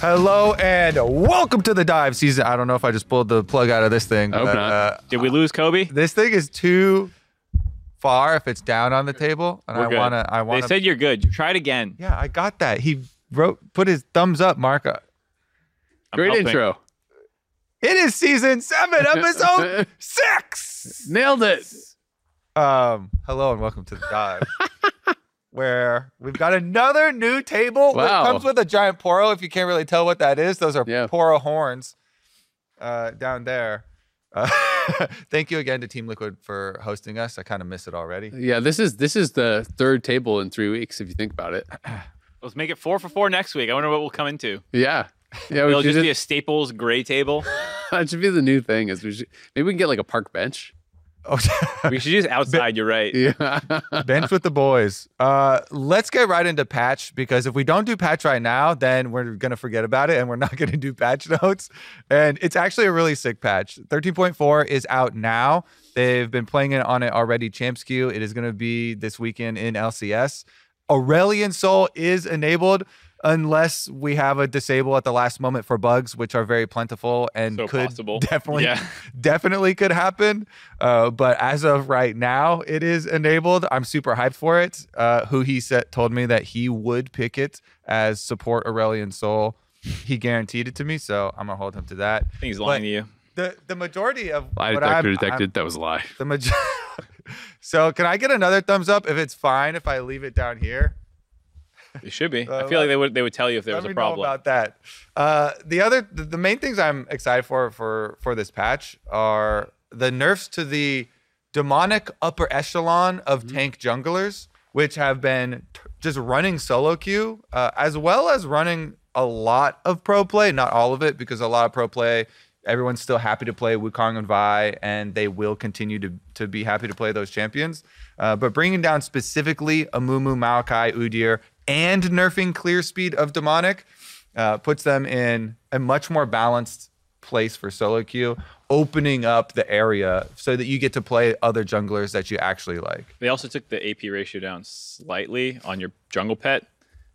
Hello and welcome to the dive season. I don't know if I just pulled the plug out of this thing. I hope but, not. uh, Did we lose Kobe? this thing is too far if it's down on the table, and We're I good. wanna. I wanna. said you're good. Try it again. yeah, I got that. He wrote, put his thumbs up, Mark. I'm Great helping. intro. It is season seven, episode six. Nailed it. Um, hello and welcome to the dive, where we've got another new table. that Wow. comes with a giant poro. If you can't really tell what that is, those are Yeah. poro horns uh, down there. Uh, thank you again to Team Liquid for hosting us. I kind of miss it already. Yeah, this is this is the third table in three weeks if you think about it. Let's make it four for four next week. I wonder what we'll come into. Yeah, yeah. It'll should just be a Staples gray table. that should be the new thing. Is we should, maybe we can get like a park bench. Oh, We should use outside. You're right. Yeah, bench with the boys. Uh, let's get right into patch because if we don't do patch right now, then we're gonna forget about it and we're not gonna do patch notes. And it's actually a really sick patch. 13.4 is out now. They've been playing it on it already. Champs Q. It is gonna be this weekend in LCS. Aurelion Sol is enabled unless we have a disable at the last moment for bugs, which are very plentiful and So could possible. definitely Yeah. definitely could happen. Uh, but as of right now, it is enabled. I'm super hyped for it. Uh, Huhi said told me that he would pick it as support Aurelion Sol. He guaranteed it to me, so I'm gonna hold him to that. I think he's lying to you. The the majority of lie what detector I'm- detected. that was a lie. The major- so can I get another thumbs up if it's fine if I leave it down here? It should be. Uh, I feel like they would they would tell you if there was a problem. know about that. Uh, the other, the, the main things I'm excited for for for this patch are the nerfs to the demonic upper echelon of Mm-hmm. tank junglers, which have been t- just running solo queue, uh, as well as running a lot of pro play. Not all of it, because a lot of pro play. Everyone's still happy to play Wukong and Vi, and they will continue to, to be happy to play those champions. Uh, but bringing down specifically Amumu, Maokai, Udyr, and nerfing clear speed of Demonic uh, puts them in a much more balanced place for solo queue, opening up the area so that you get to play other junglers that you actually like. They also took the AP ratio down slightly on your jungle pet.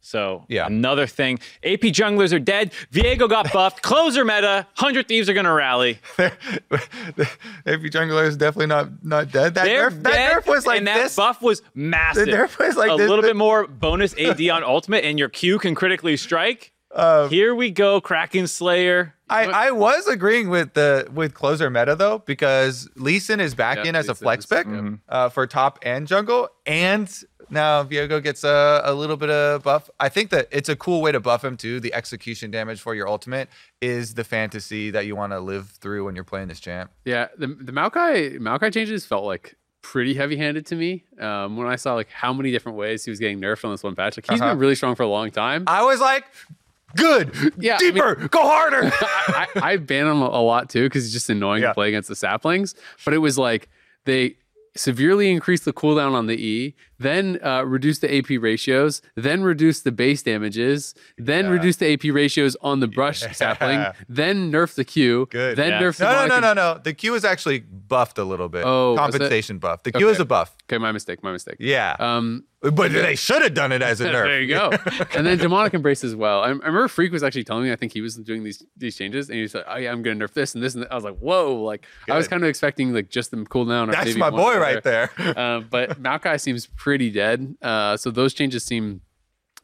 So Yeah. another thing. AP junglers are dead. Viego got buffed. Closer meta. Hundred thieves are gonna rally. Your jungler is definitely not not dead. That They're nerf, that nerf was like and that this. buff was massive. The nerf was like a this, little bit more bonus AD on ultimate, and your Q can critically strike. Um, Here we go, Kraken Slayer. I, I was agreeing with the with closer meta though because Lee Sin is back Yeah, in as a flex pick yeah. uh, for top and jungle, and now Viego gets a, a little bit of buff. I think that it's a cool way to buff him too. The execution damage for your ultimate is the fantasy that you want to live through when you're playing this champ. Yeah, the the Maokai Maokai changes felt like pretty heavy handed to me. Um, when I saw like how many different ways he was getting nerfed on this one patch, like he's Uh-huh. been really strong for a long time. I was like, good, Yeah, I mean- deeper, go harder. I, I ban him a lot too because he's just annoying Yeah. to play against the saplings. But it was like they severely increased the cooldown on the E, then uh, reduced the AP ratios, then reduced the base damages, then Yeah. reduced the AP ratios on the brush sapling, then nerfed the Q, Good. then Yeah. nerfed the no, no, no, no, no. The Q is actually buffed a little bit. Oh, compensation buff. The Q Okay. is a buff. Okay, my mistake, my mistake. Yeah, Um, but they should have done it as a nerf. there you go. and then demonic embrace as well. I, I remember Freak was actually telling me I think he was doing these these changes, and he was like, "Oh yeah, I'm gonna nerf this and this." And that. I was like, "Whoa!" Like I was kind of expecting like just them cool down. That's my boy right there. uh, but Maokai seems pretty dead. Uh, so those changes seem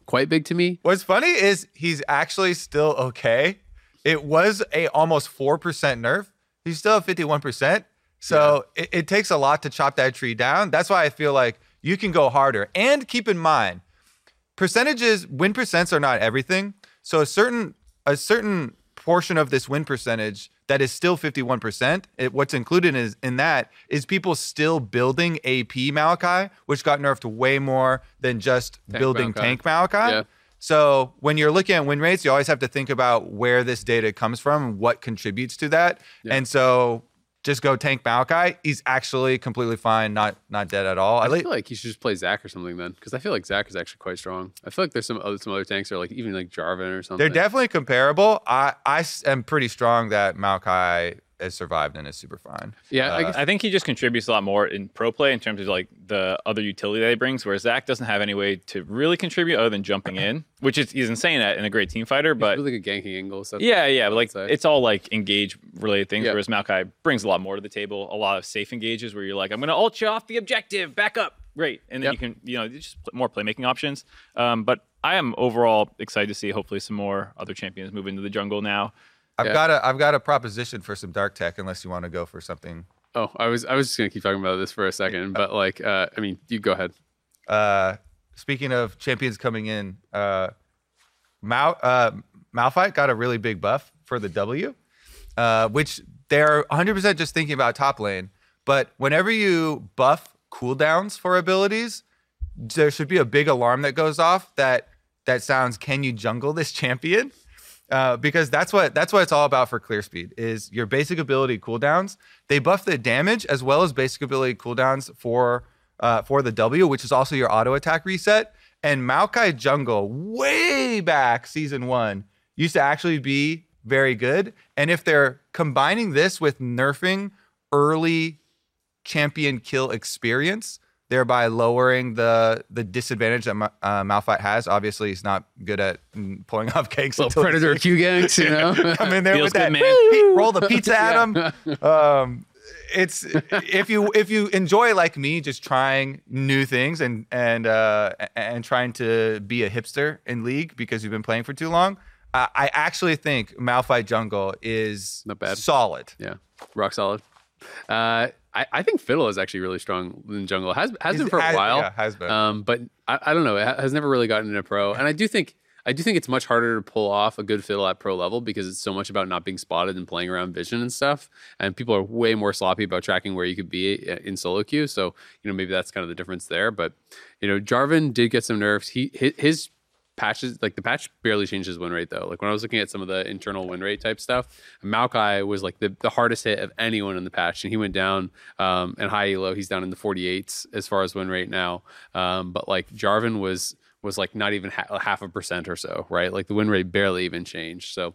quite big to me. What's funny is he's actually still okay. It was a almost four percent nerf. He's still at fifty one percent. So it, it takes a lot to chop that tree down. That's why I feel like you can go harder. And keep in mind, percentages, win percents are not everything. So a certain a certain portion of this win percentage that is still 51%, it, what's included is in that is people still building AP Maokai, which got nerfed way more than just Tank building tank Maokai. Yeah. So when you're looking at win rates, you always have to think about where this data comes from, and what contributes to that. Yeah. And so just go tank Maokai. He's actually completely fine, not not dead at all. I I feel like you should just play Zac or something then, because I feel like Zac is actually quite strong. I feel like there's some other some other tanks are like even like Jarvan or something. they're definitely comparable. I I am pretty strong that Maokai has survived and is super fine. Yeah, I guess I think he just contributes a lot more in pro play in terms of like the other utility that he brings, whereas Zac doesn't have any way to really contribute other than jumping in, which is he's insane at and a great team fighter. But really good ganking angle. So yeah, yeah, but like say. it's all like engage related things, Yeah. whereas Maokai brings a lot more to the table. A lot of safe engages where you're like, I'm gonna ult you off the objective, back up, great, and then Yep. you can you know just pl- more playmaking options. Um, but I am overall excited to see hopefully some more other champions move into the jungle now. I've Yeah. got a I've got a proposition for some dark tech, unless you want to go for something. Oh, I was I was just gonna keep talking about this for a second, but like, uh, I mean, you go ahead. Uh, speaking of champions coming in, uh, Mal uh, Malphite got a really big buff for the W, uh, which they're 100% just thinking about top lane. But whenever you buff cooldowns for abilities, there should be a big alarm that goes off that that sounds, "Can you jungle this champion?" Uh, because that's what that's what it's all about for clear speed is your basic ability cooldowns. They buff the damage as well as basic ability cooldowns for uh, for the W, which is also your auto attack reset. And Maokai Jungle, way back season one, used to actually be very good. And if they're combining this with nerfing early champion kill experience, thereby lowering the the disadvantage that uh, Malphite has. Obviously, he's not good at mm, pulling off cakes. Little predator Q gangs, you know. come in there Feels with that. Roll the pizza at him. Um, it's if you if you enjoy like me, just trying new things and and uh, and trying to be a hipster in League because you've been playing for too long. Uh, I actually think Malphite Jungle is Not bad. solid. Yeah, rock solid. Uh, I, I think Fiddle is actually really strong in jungle. Has has He's- been for a has- while. yeah, has been. Um, but I, I don't know. It has never really gotten into pro, and I do think I do think it's much harder to pull off a good fiddle at pro level because it's so much about not being spotted and playing around vision and stuff. And people are way more sloppy about tracking where you could be uh, in solo queue. So you know maybe that's kind of the difference there. But you know Jarvan did get some nerfs. He hi- his patches like the patch barely changed his win rate though. Like when I was looking at some of the internal win rate type stuff, Maokai was like the, the hardest hit of anyone in the patch, and he went down. Um, and high elo, he's down in the 48s as far as win rate now. Um, but like Jarvan was was like not even ha- half a percent or so, right? Like the win rate barely even changed. So.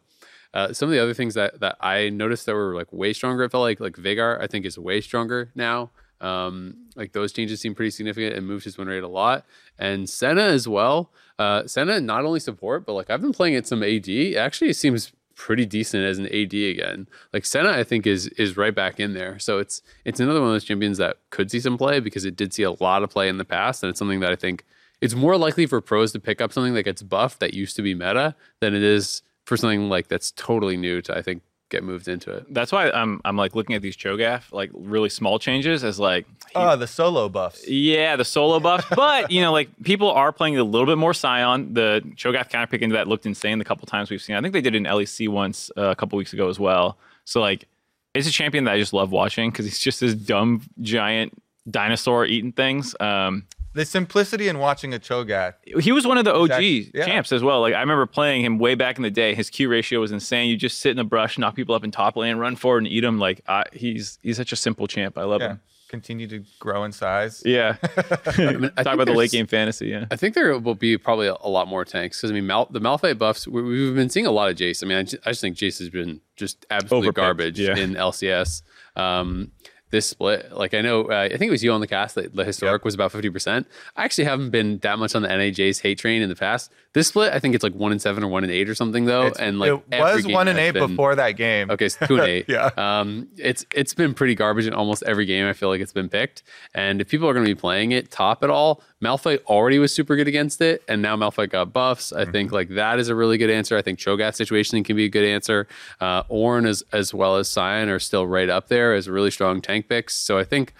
Uh, some of the other things that, that I noticed that were like way stronger, it felt like like Veigar I think is way stronger now. Um, like those changes seem pretty significant and moved his win rate a lot. And Senna as well. Uh, Senna not only support, but like I've been playing it some AD. Actually, seems pretty decent as an AD again. Like Senna, I think is is right back in there. So it's it's another one of those champions that could see some play because it did see a lot of play in the past, and it's something that I think it's more likely for pros to pick up something that gets buffed that used to be meta than it is for something like that's totally new to I think get moved into it. That's why I'm I'm like looking at these Cho'Gath like really small changes as like Oh, the solo buffs. Yeah, the solo buff. But, you know, like people are playing a little bit more Sion. The Cho'Gath counterpick into that looked insane the couple times we've seen. I think they did it in LEC once uh, a couple weeks ago as well. So, like, it's a champion that I just love watching because he's just this dumb, giant dinosaur eating things. Um, The simplicity in watching a Cho'Gath. he was one of the OG Exactly, yeah. champs as well. Like I remember playing him way back in the day. His Q ratio was insane. You just sit in the brush, knock people up in top lane, run forward and eat them. Like I, he's he's such a simple champ. I love Yeah. him. Continue to grow in size. Yeah. Talk I about the late game fantasy. Yeah. I think there will be probably a, a lot more tanks because I mean Mal- the Malphite buffs. We, we've been seeing a lot of Jayce. I mean, I just, I just think Jayce has been just absolutely Overpicked, garbage yeah. in LCS. Um, this split, like I know, uh, I think it was you on the cast that the historic Yep. was about fifty percent. I actually haven't been that much on the NAJ's hate train in the past. This split, I think it's like one in seven or one in eight or something though, It's- and like it was one in eight been- before that game. Okay, so two and eight. Yeah. Um, it's it's been pretty garbage in almost every game. I feel like it's been picked. And if people are going to be playing it top at all, Malphite already was super good against it, and now Malphite got buffs. I think like that is a really good answer. I think Cho'Gath situation can be a good answer. Uh, Ornn as as well as Sion are still right up there as really strong tank picks. So I think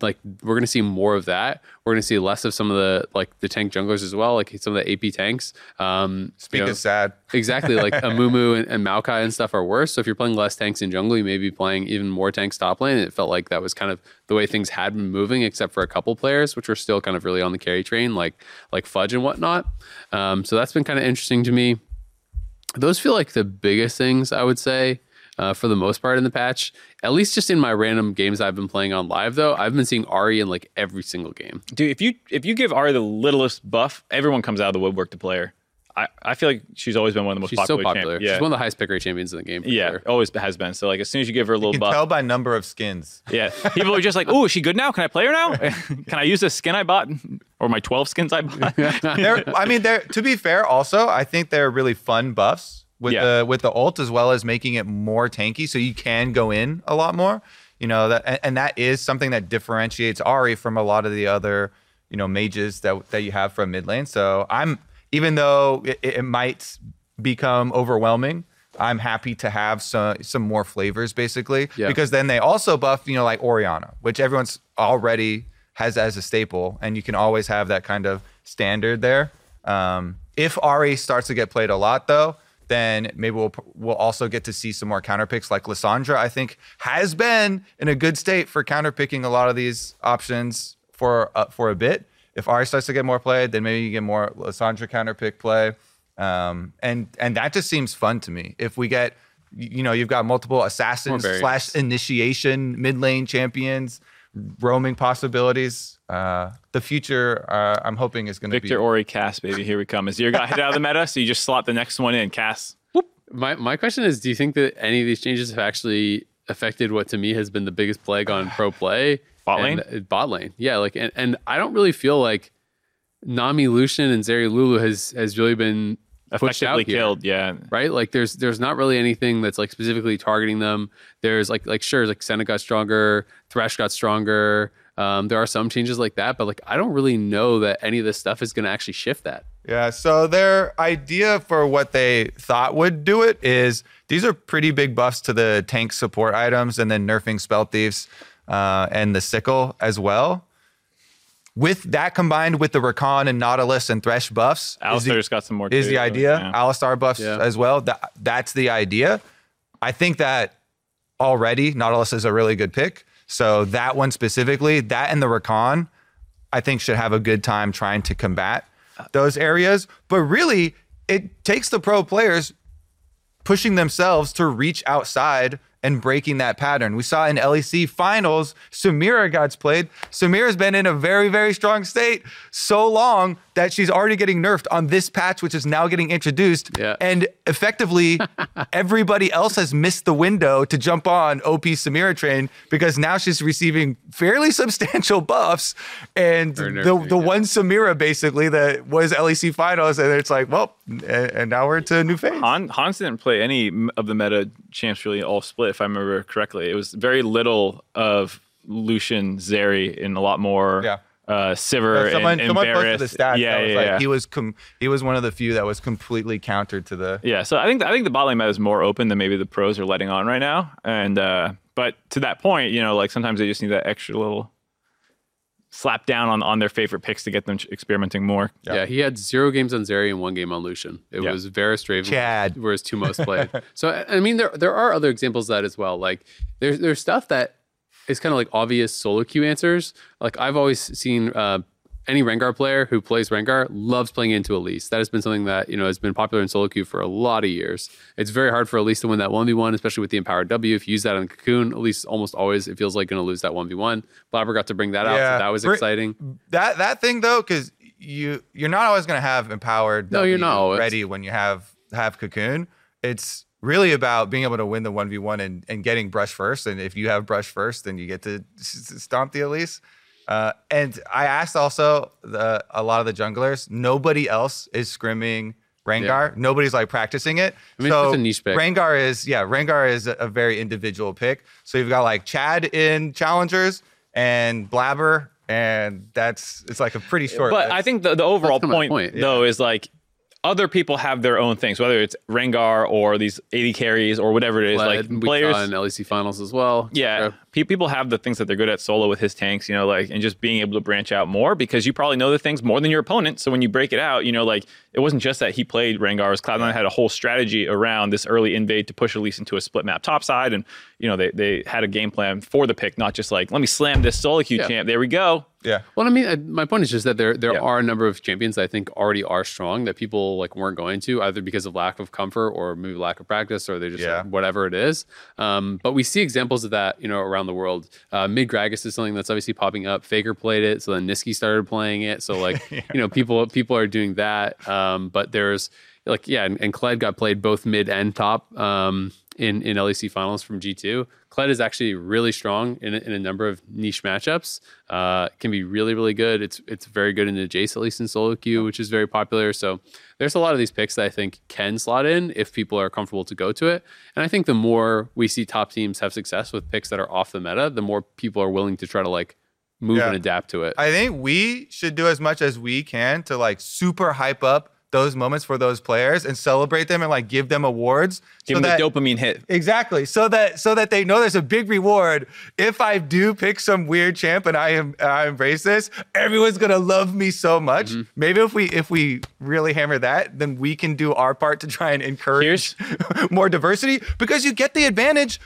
like we're going to see more of that. We're going to see less of some of the like the tank junglers as well, like some of the AP tanks. Um, Speak you know, is sad. Exactly. Like Amumu and, and Maokai and stuff are worse. So if you're playing less tanks in jungle, you may be playing even more tanks top lane. It felt like that was kind of the way things had been moving, except for a couple players, which were still kind of really on the carry train, like like Fudge and whatnot. Um, so that's been kind of interesting to me. Those feel like the biggest things I would say. Uh, for the most part in the patch, at least just in my random games I've been playing on live, though, I've been seeing Ahri in like every single game. Dude, if you if you give Ahri the littlest buff, everyone comes out of the woodwork to play her. I, I feel like she's always been one of the most She's so popular. popular. champ- yeah, She's one of the highest pick rate champions in the game. For yeah, sure. always has been. So like as soon as you give her a little You can buff, tell by number of skins. yeah, people are just like, "Oh, is she good now? Can I play her now? Can I use this skin I bought or my 12 skins I bought?" I mean, they're to be fair. Also, I think they're really fun buffs with Yeah. the with the ult as well as making it more tanky, so you can go in a lot more. You know that, and, and that is something that differentiates Ahri from a lot of the other you know mages that that you have from mid lane. So I'm even though it, it might become overwhelming. I'm happy to have some some more flavors, basically, Yeah. because then they also buff, you know, like Orianna, which everyone's already has as a staple, and you can always have that kind of standard there. Um, if Ahri starts to get played a lot, though, then maybe we'll we'll also get to see some more counter picks. Like Lissandra, I think has been in a good state for counter picking a lot of these options for uh, for a bit. If Ahri starts to get more played, then maybe you get more Lissandra counter pick play, um, and and that just seems fun to me. If we get you know, you've got multiple assassins slash initiation mid lane champions, roaming possibilities. Uh, the future, uh, I'm hoping, is going to be. Viktor Ori Cass, baby, here we come. Is your guy hit out of the meta, so you just slot the next one in. Cass. My my question is, do you think that any of these changes have actually affected what to me has been the biggest plague on pro play? Bot And- lane? uh, bot lane, yeah. Like, and, and I don't really feel like Nami Lucian and Zeri Lulu has has really been pushed out Effectively here, killed, yeah. right? Like, there's there's not really anything that's like specifically targeting them. There's like like sure, like Senna got stronger, Thresh got stronger. Um, there are some changes like that, but like I don't really know that any of this stuff is going to actually shift that. Yeah. So their idea for what they thought would do it is these are pretty big buffs to the tank support items, and then nerfing spell thieves uh, and the sickle as well. With that combined with the Rakan and Nautilus and Thresh buffs, is the- Alistar's got some more. is too, the so, idea. yeah. Alistar buffs Yeah. as well. That, that's the idea. I think that already Nautilus is a really good pick. So that one specifically, that and the Rakan, I think should have a good time trying to combat those areas. But really, it takes the pro players pushing themselves to reach outside and breaking that pattern. We saw in LEC finals, Samira got played. Samira's been in a very, very strong state so long that she's already getting nerfed on this patch, which is now getting introduced. Yeah. And effectively, everybody else has missed the window to jump on OP Samira train because now she's receiving fairly substantial buffs. And Or the, the yeah. one Samira basically that was LEC finals, and it's like, well, and, and now we're to a new phase. Han, Hans didn't play any of the meta champs really all split, if I remember correctly. It was very little of Lucian, Zeri, and a lot more Yeah. Uh, Sivir someone and, and someone posted Varus. the stats. Yeah, that was yeah, like yeah. he was com- he was one of the few that was completely counter to the. Yeah, so I think I think the bot lane meta is more open than maybe the pros are letting on right now. And uh, but to that point, you know, like sometimes they just need that extra little slap down on on their favorite picks to get them experimenting more. Yeah. he had zero games on Zeri and one game on Lucian. It Yeah. was Varus Draven Chad. were his two most played. so I I mean, there there are other examples of that as well. Like there's there's stuff that is kind of like obvious solo queue answers. Like I've always seen uh, any Rengar player who plays Rengar loves playing into Elise. That has been something that you know has been popular in solo queue for a lot of years. It's very hard for Elise to win that one v one, especially with the empowered W. If you use that on Cocoon, Elise almost always it feels like going to lose that one v one. Blabber got to bring that out, so that was exciting. That that thing though, because you you're not always going to have empowered. No, you're W not always. ready when you have have cocoon. It's really about being able to win the one v one and and getting brush first. And if you have brush first, then you get to s- s- stomp the Elise. Uh, and I asked also the, a lot of the junglers. Nobody else is scrimming Rengar. Nobody's like practicing it. I mean, so just a niche pick. Rengar is yeah, Rengar is a, a very individual pick. So you've got like Chad in challengers and Blabber, and that's it's like a pretty short. But list. I think the, the overall That's kinda my point, point, though is like other people have their own things, whether it's Rengar or these AD carries or whatever it is. Led, like players, in LEC finals as well. Yeah, pe- people have the things that they're good at solo with his tanks, you know, like and just being able to branch out more because you probably know the things more than your opponent. So when you break it out, you know, like it wasn't just that he played Rengar's Cloud9 had a whole strategy around this early invade to push Elise into a split map topside, and you know they they had a game plan for the pick, not just like let me slam this solo queue Yeah. champ. There we go. yeah, Well, I mean, I, my point is just that there there Yeah. are a number of champions that I think already are strong that people like weren't going to either because of lack of comfort or maybe lack of practice or they just Yeah. whatever it is. Um, but we see examples of that, you know, around around the world. Uh, Mid Gragas is something that's obviously popping up. Faker played it, so then Nisqy started playing it. So like you know people people are doing that. Um, but there's like yeah, and, and Kled got played both mid and top um, in in LEC finals from G two. Kled is actually really strong in a, in a number of niche matchups. Uh, can be really really good. It's it's very good in the Jayce at least in solo queue, which is very popular. So there's a lot of these picks that I think can slot in if people are comfortable to go to it. And I think the more we see top teams have success with picks that are off the meta, the more people are willing to try to like move Yeah. and adapt to it. I think we should do as much as we can to like super hype up those moments for those players and celebrate them and like give them awards. Give so them that, the dopamine hit. Exactly. So that so that they know there's a big reward. If I do pick some weird champ and I am I embrace this, everyone's gonna love me so much. Mm-hmm. Maybe if we if we really hammer that, then we can do our part to try and encourage more diversity because you get the advantage.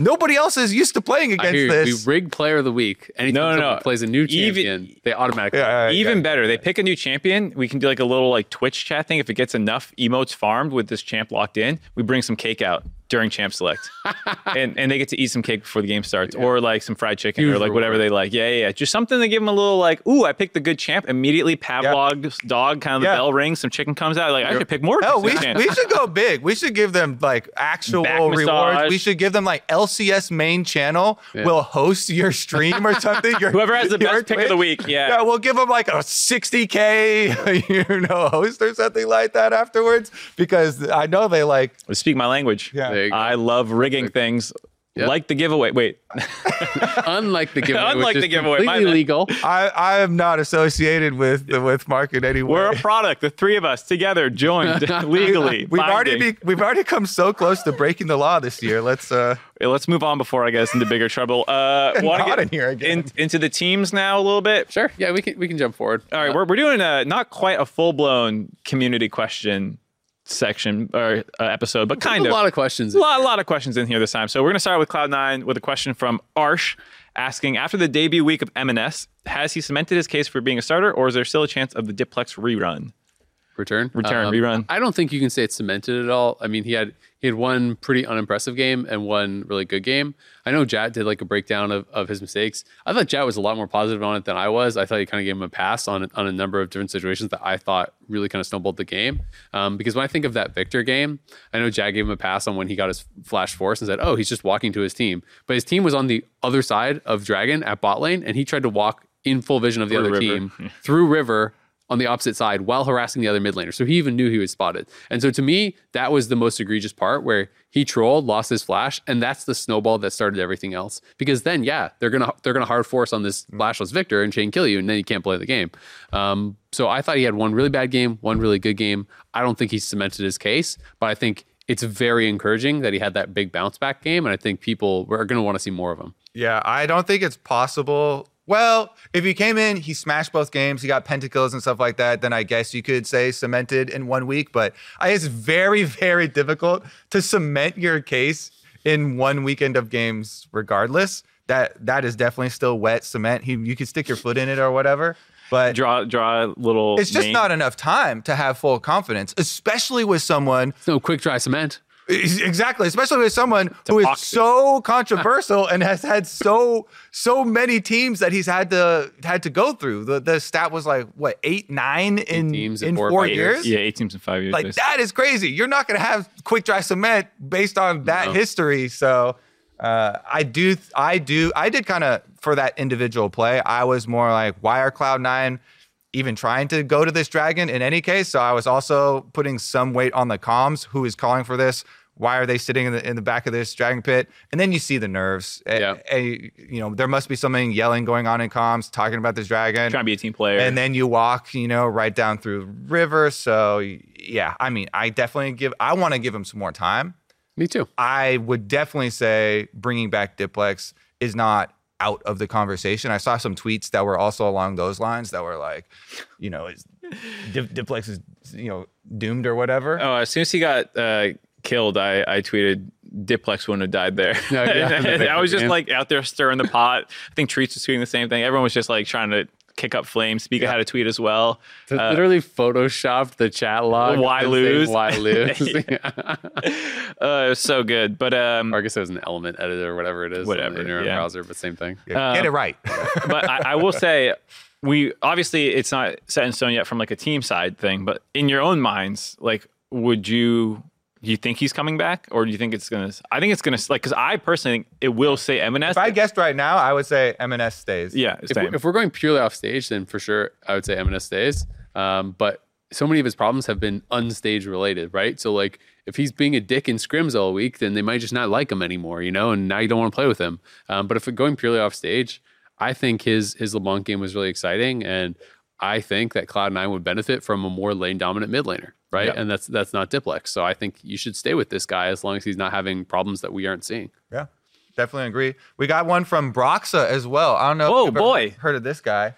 Nobody else is used to playing against hear this. We rig player of the week. Anytime No, no, no. plays a new Even- champion, they automatically. Yeah, yeah, Even yeah. better, they pick a new champion. We can do like a little like Twitch chat thing. If it gets enough emotes farmed with this champ locked in, we bring some cake out during champ select, and and they get to eat some cake before the game starts, or like some fried chicken, Huge or like whatever reward. they like. Yeah, yeah, yeah. Just something to give them a little like, ooh, I picked the good champ. Immediately, Pavlov's dog kind of the bell rings, some chicken comes out. Like I should pick more. Hell, we, we should go big. We should give them like actual Back rewards. massage. We should give them like LCS main channel will host your stream or something. Your, Whoever has the best pick of the week, yeah. Yeah, we'll give them like a 60k, you know, host or something like that afterwards because I know they like. Speak my language. Yeah. There. I love rigging things. Yep. Like the giveaway. Wait, Unlike the giveaway, Unlike which the is giveaway, completely legal. I I am not associated with with market anyway. we're a product. The three of us together joined legally. We've already be, we've already come so close to breaking the law this year. Let's uh Let's move on before I get us into bigger trouble. Uh, want to Not get in here again. in- into the teams now a little bit. Sure. Yeah, we can we can jump forward. All right, we're, we're doing a not quite a full blown community question section or uh, episode, but kind of a lot of questions. a lot, a lot of questions in here this time. So we're going to start with Cloud9 with a question from Arsh asking After the debut week of Emenes, has he cemented his case for being a starter, or is there still a chance of the Diplex rerun? return Return, rerun. I don't think you can say it's cemented at all. I mean, he had he had one pretty unimpressive game and one really good game. I know Jatt did like a breakdown of, of his mistakes. I thought Jatt was a lot more positive on it than I was. I thought he kind of gave him a pass on on a number of different situations that I thought really kind of snowballed the game. Um, because when I think of that Viktor game, I know Jatt gave him a pass on when he got his flash force and said, "Oh, he's just walking to his team," but his team was on the other side of Dragon at bot lane, and he tried to walk in full vision of the Through other river. team through river on the opposite side while harassing the other mid laner. So he even knew he was spotted. And so to me, that was the most egregious part where he trolled, lost his flash, and that's the snowball that started everything else. Because then, yeah, they're gonna they're gonna hard force on this flashless Viktor and chain kill you, and then you can't play the game. Um, so I thought he had one really bad game, one really good game. I don't think he cemented his case, but I think it's very encouraging that he had that big bounce back game, and I think people are to want to see more of him. Yeah, I don't think it's possible. Well, if he came in, he smashed both games, he got pentakills and stuff like that, then I guess you could say cemented in one week. But I, it's very, very difficult to cement your case in one weekend of games, regardless. That that is definitely still wet cement. He, you could stick your foot in it or whatever. But Draw, draw a little. it's just name. not enough time to have full confidence, especially with someone It's no quick dry cement. Exactly, especially with someone who is so controversial and has had so so many teams that he's had to had to go through. The the stat was like what eight nine in teams in in four four years. years. Yeah, eight teams in five years. Like basically. that is crazy. You're not going to have quick dry cement based on that No. history. So uh, I do I do I did kind of for that individual play. I was more like why are Cloud Nine even trying to go to this dragon in any case? So I was also putting some weight on the comms. Who is calling for this? Why are they sitting in the in the back of this dragon pit? And then you see the nerves. A- Yeah. a- you know there must be something yelling going on in comms talking about this dragon. trying to be a team player. And then you walk, you know, right down through river. So yeah, I mean, I definitely give. I want to give him some more time. Me too. I would definitely say bringing back Diplex is not out of the conversation. I saw some tweets that were also along those lines that were like, you know, is, Diplex is you know doomed or whatever. Oh, as soon as he got uh, killed, I, I tweeted Diplex wouldn't have died there. No, yeah. And I was just Yeah. like out there stirring the pot. I think Treats was tweeting the same thing. Everyone was just like trying to kick up flames. Speaker had a tweet as well. They literally photoshopped the chat log. Why and lose? Why lose? Uh, it was so good. But um, or I guess it was an element editor or whatever it is. Whatever, In your yeah. browser, but same thing. Yeah, Get it right. but I, I will say we obviously it's not set in stone yet from like a team side thing. But in your own minds, like, would you? Do you think he's coming back, or do you think it's gonna? I think it's gonna like because I personally think it will say Emenes. if I guessed right now, I would say Emenes stays. yeah, If, we're- if we're going purely off stage, then for sure I would say Emenes stays. Um, but so many of his problems have been unstage related, right? So like if he's being a dick in scrims all week, then they might just not like him anymore, you know, and now you don't want to play with him. Um, but if we're going purely off stage, I think his his LeBlanc game was really exciting, and I think that Cloud9 would benefit from a more lane dominant mid laner, right? Yeah. And that's that's not Diplex. So I think you should stay with this guy as long as he's not having problems that we aren't seeing. Yeah, definitely agree. We got one from Broxah as well. I don't know. Whoa, if oh, you've ever boy. heard of this guy?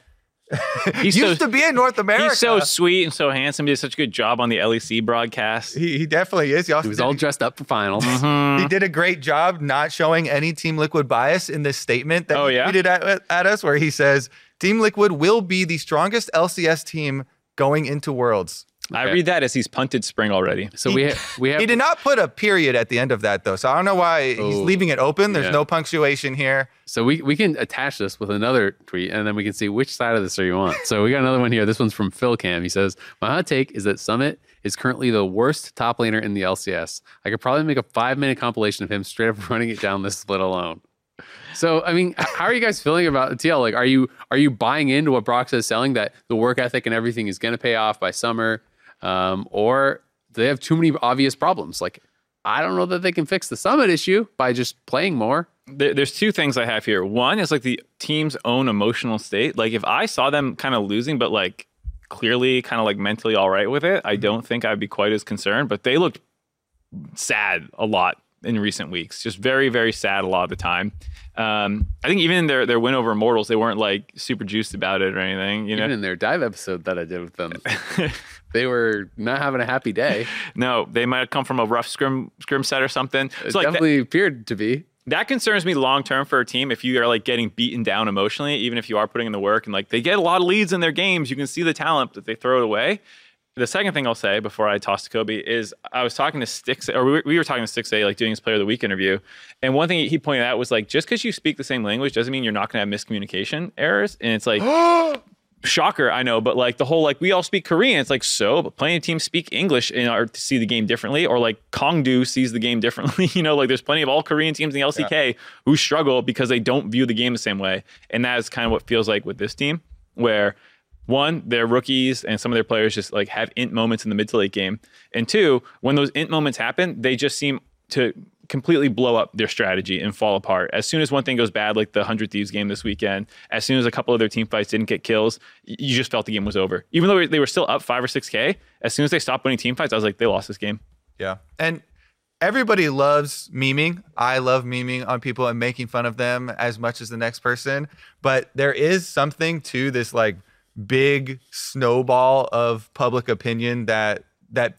he Used so to be in North America. he's so sweet and so handsome. He did such a good job on the LEC broadcast. he, he definitely is. He also He was did, all dressed up for finals. Mm-hmm. he did a great job not showing any Team Liquid bias in this statement that Oh, he yeah? tweeted at, at us, where he says Team Liquid will be the strongest LCS team going into Worlds. I read that as he's punted spring already. So we ha- we have He did not put a period at the end of that though, so I don't know why he's Oh, leaving it open. There's yeah. no punctuation here. So we, we can attach this with another tweet and then we can see which side of this are you on. So we got another one here. This one's from Phil Cam. He says, My hot take is that Summit is currently the worst top laner in the LCS. I could probably make a five minute compilation of him straight up running it down this split alone. So I mean, how are you guys feeling about TL? Like, are you are you buying into what Brox is selling that the work ethic and everything is going to pay off by summer, um, or they have too many obvious problems? Like, I don't know that they can fix the Summit issue by just playing more. there, there's two things I have here. One is like the team's own emotional state. Like if I saw them kind of losing, but like clearly kind of like mentally all right with it, I don't think I'd be quite as concerned. But they looked sad a lot in recent weeks. Just very, very sad a lot of the time. Um, I think even in their their win over Immortals, they weren't like super juiced about it or anything. You know, Even in their dive episode that I did with them, they were not having a happy day. no, they might have come from a rough scrim scrim set or something. It So like that- definitely appeared to be. that concerns me long term for a team if you are like getting beaten down emotionally, even if you are putting in the work and like they get a lot of leads in their games, you can see the talent, that they throw it away. The second thing I'll say before I toss to Kobe is I was talking to Sticks, or we were, we were talking to Stixxay, like doing his Player of the Week interview, and one thing he pointed out was like just because you speak the same language doesn't mean you're not going to have miscommunication errors, and it's like shocker, I know, but like the whole like we all speak Korean. It's like so, but plenty of teams speak English in order to see the game differently, or like Kongdu sees the game differently. you know, like there's plenty of all Korean teams in the LCK who struggle because they don't view the game the same way, and that is kind of what feels like with this team, where one, they're rookies and some of their players just like have int moments in the mid to late game. And two, when those int moments happen, they just seem to completely blow up their strategy and fall apart. As soon as one thing goes bad, like the 100 Thieves game this weekend, as soon as a couple of their team fights didn't get kills, you just felt the game was over. Even though they were still up 5 or 6K, as soon as they stopped winning team fights, I was like, they lost this game. Yeah. And everybody loves memeing. I love memeing on people and making fun of them as much as the next person. But there is something to this like big snowball of public opinion that that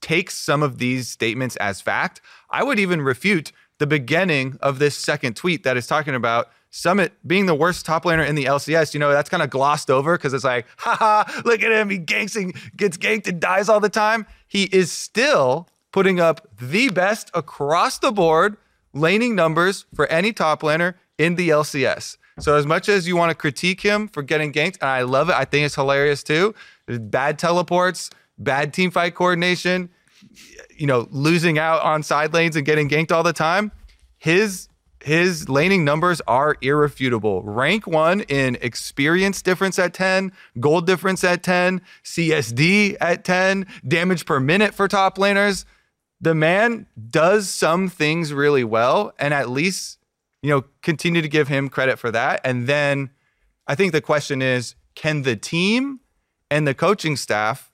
takes some of these statements as fact. I would even refute the beginning of this second tweet that is talking about Summit being the worst top laner in the LCS. You know, that's kind of glossed over because it's like, haha, look at him. He ganks and gets ganked and dies all the time. He is still putting up the best across the board laning numbers for any top laner in the LCS. So as much as you want to critique him for getting ganked, and I love it, I think it's hilarious too. Bad teleports, bad team fight coordination, you know, losing out on side lanes and getting ganked all the time. His his laning numbers are irrefutable. Rank one in experience difference at 10, gold difference at 10, CSD at 10, damage per minute for top laners. The man does some things really well, and at least, you know, continue to give him credit for that. And then I think the question is can the team and the coaching staff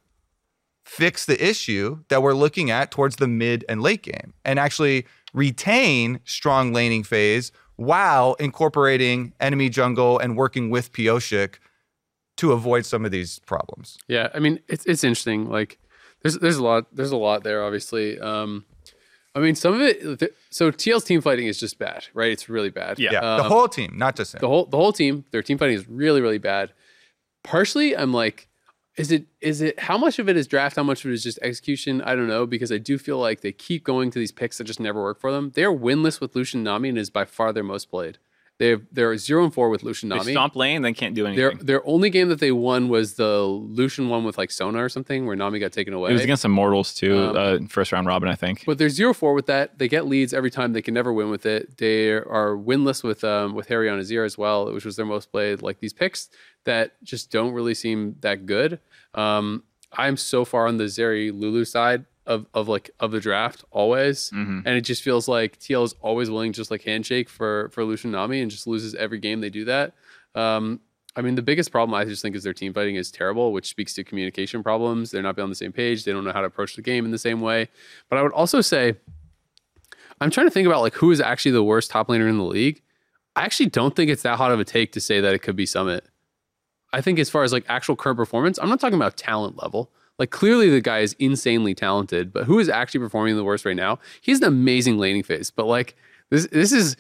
fix the issue that we're looking at towards the mid and late game and actually retain strong laning phase while incorporating enemy jungle and working with Pyosik to avoid some of these problems. Yeah, I mean it's it's interesting. Like there's there's a lot there's a lot there. Obviously, um, I mean some of it. th- So TL's team fighting is just bad, right? It's really bad. Yeah. Yeah, the Um, whole team, not just him. the whole the whole team. Their team fighting is really really bad. partially I'm like, is it is it how much of it is draft? How much of it is just execution? I don't know because I do feel like they keep going to these picks that just never work for them. They're winless with Lucian Nami and is by far their most played. They're they're zero and four with Lucian nami They stomp lane, then can't do Their anything. their only game that they won was the Lucian one with like Sona or something where Nami got taken away. It was against Immortals too, Um, uh, first round robin, I think. But they're zero four with that. They get leads every time. They can never win with it. They are winless with um with Haeri on Azir as well, which was their most played. Like these picks that just don't really seem that good. Um, I'm so far on the Zeri Lulu side of of like of the draft always, Mhm. and it just feels like TL is always willing to just like handshake for for Lucian Nami and just loses every game they do that. Um, I mean, the biggest problem I just think is their team fighting is terrible, which speaks to communication problems. They're not on the same page. They don't know how to approach the game in the same way. But I would also say, I'm trying to think about like who is actually the worst top laner in the league. I actually don't think it's that hot of a take to say that it could be Summit. I think as far as like actual current performance, I'm not talking about talent level. Like clearly the guy is insanely talented, but who is actually performing the worst right now? He's an amazing laning phase, but like this this is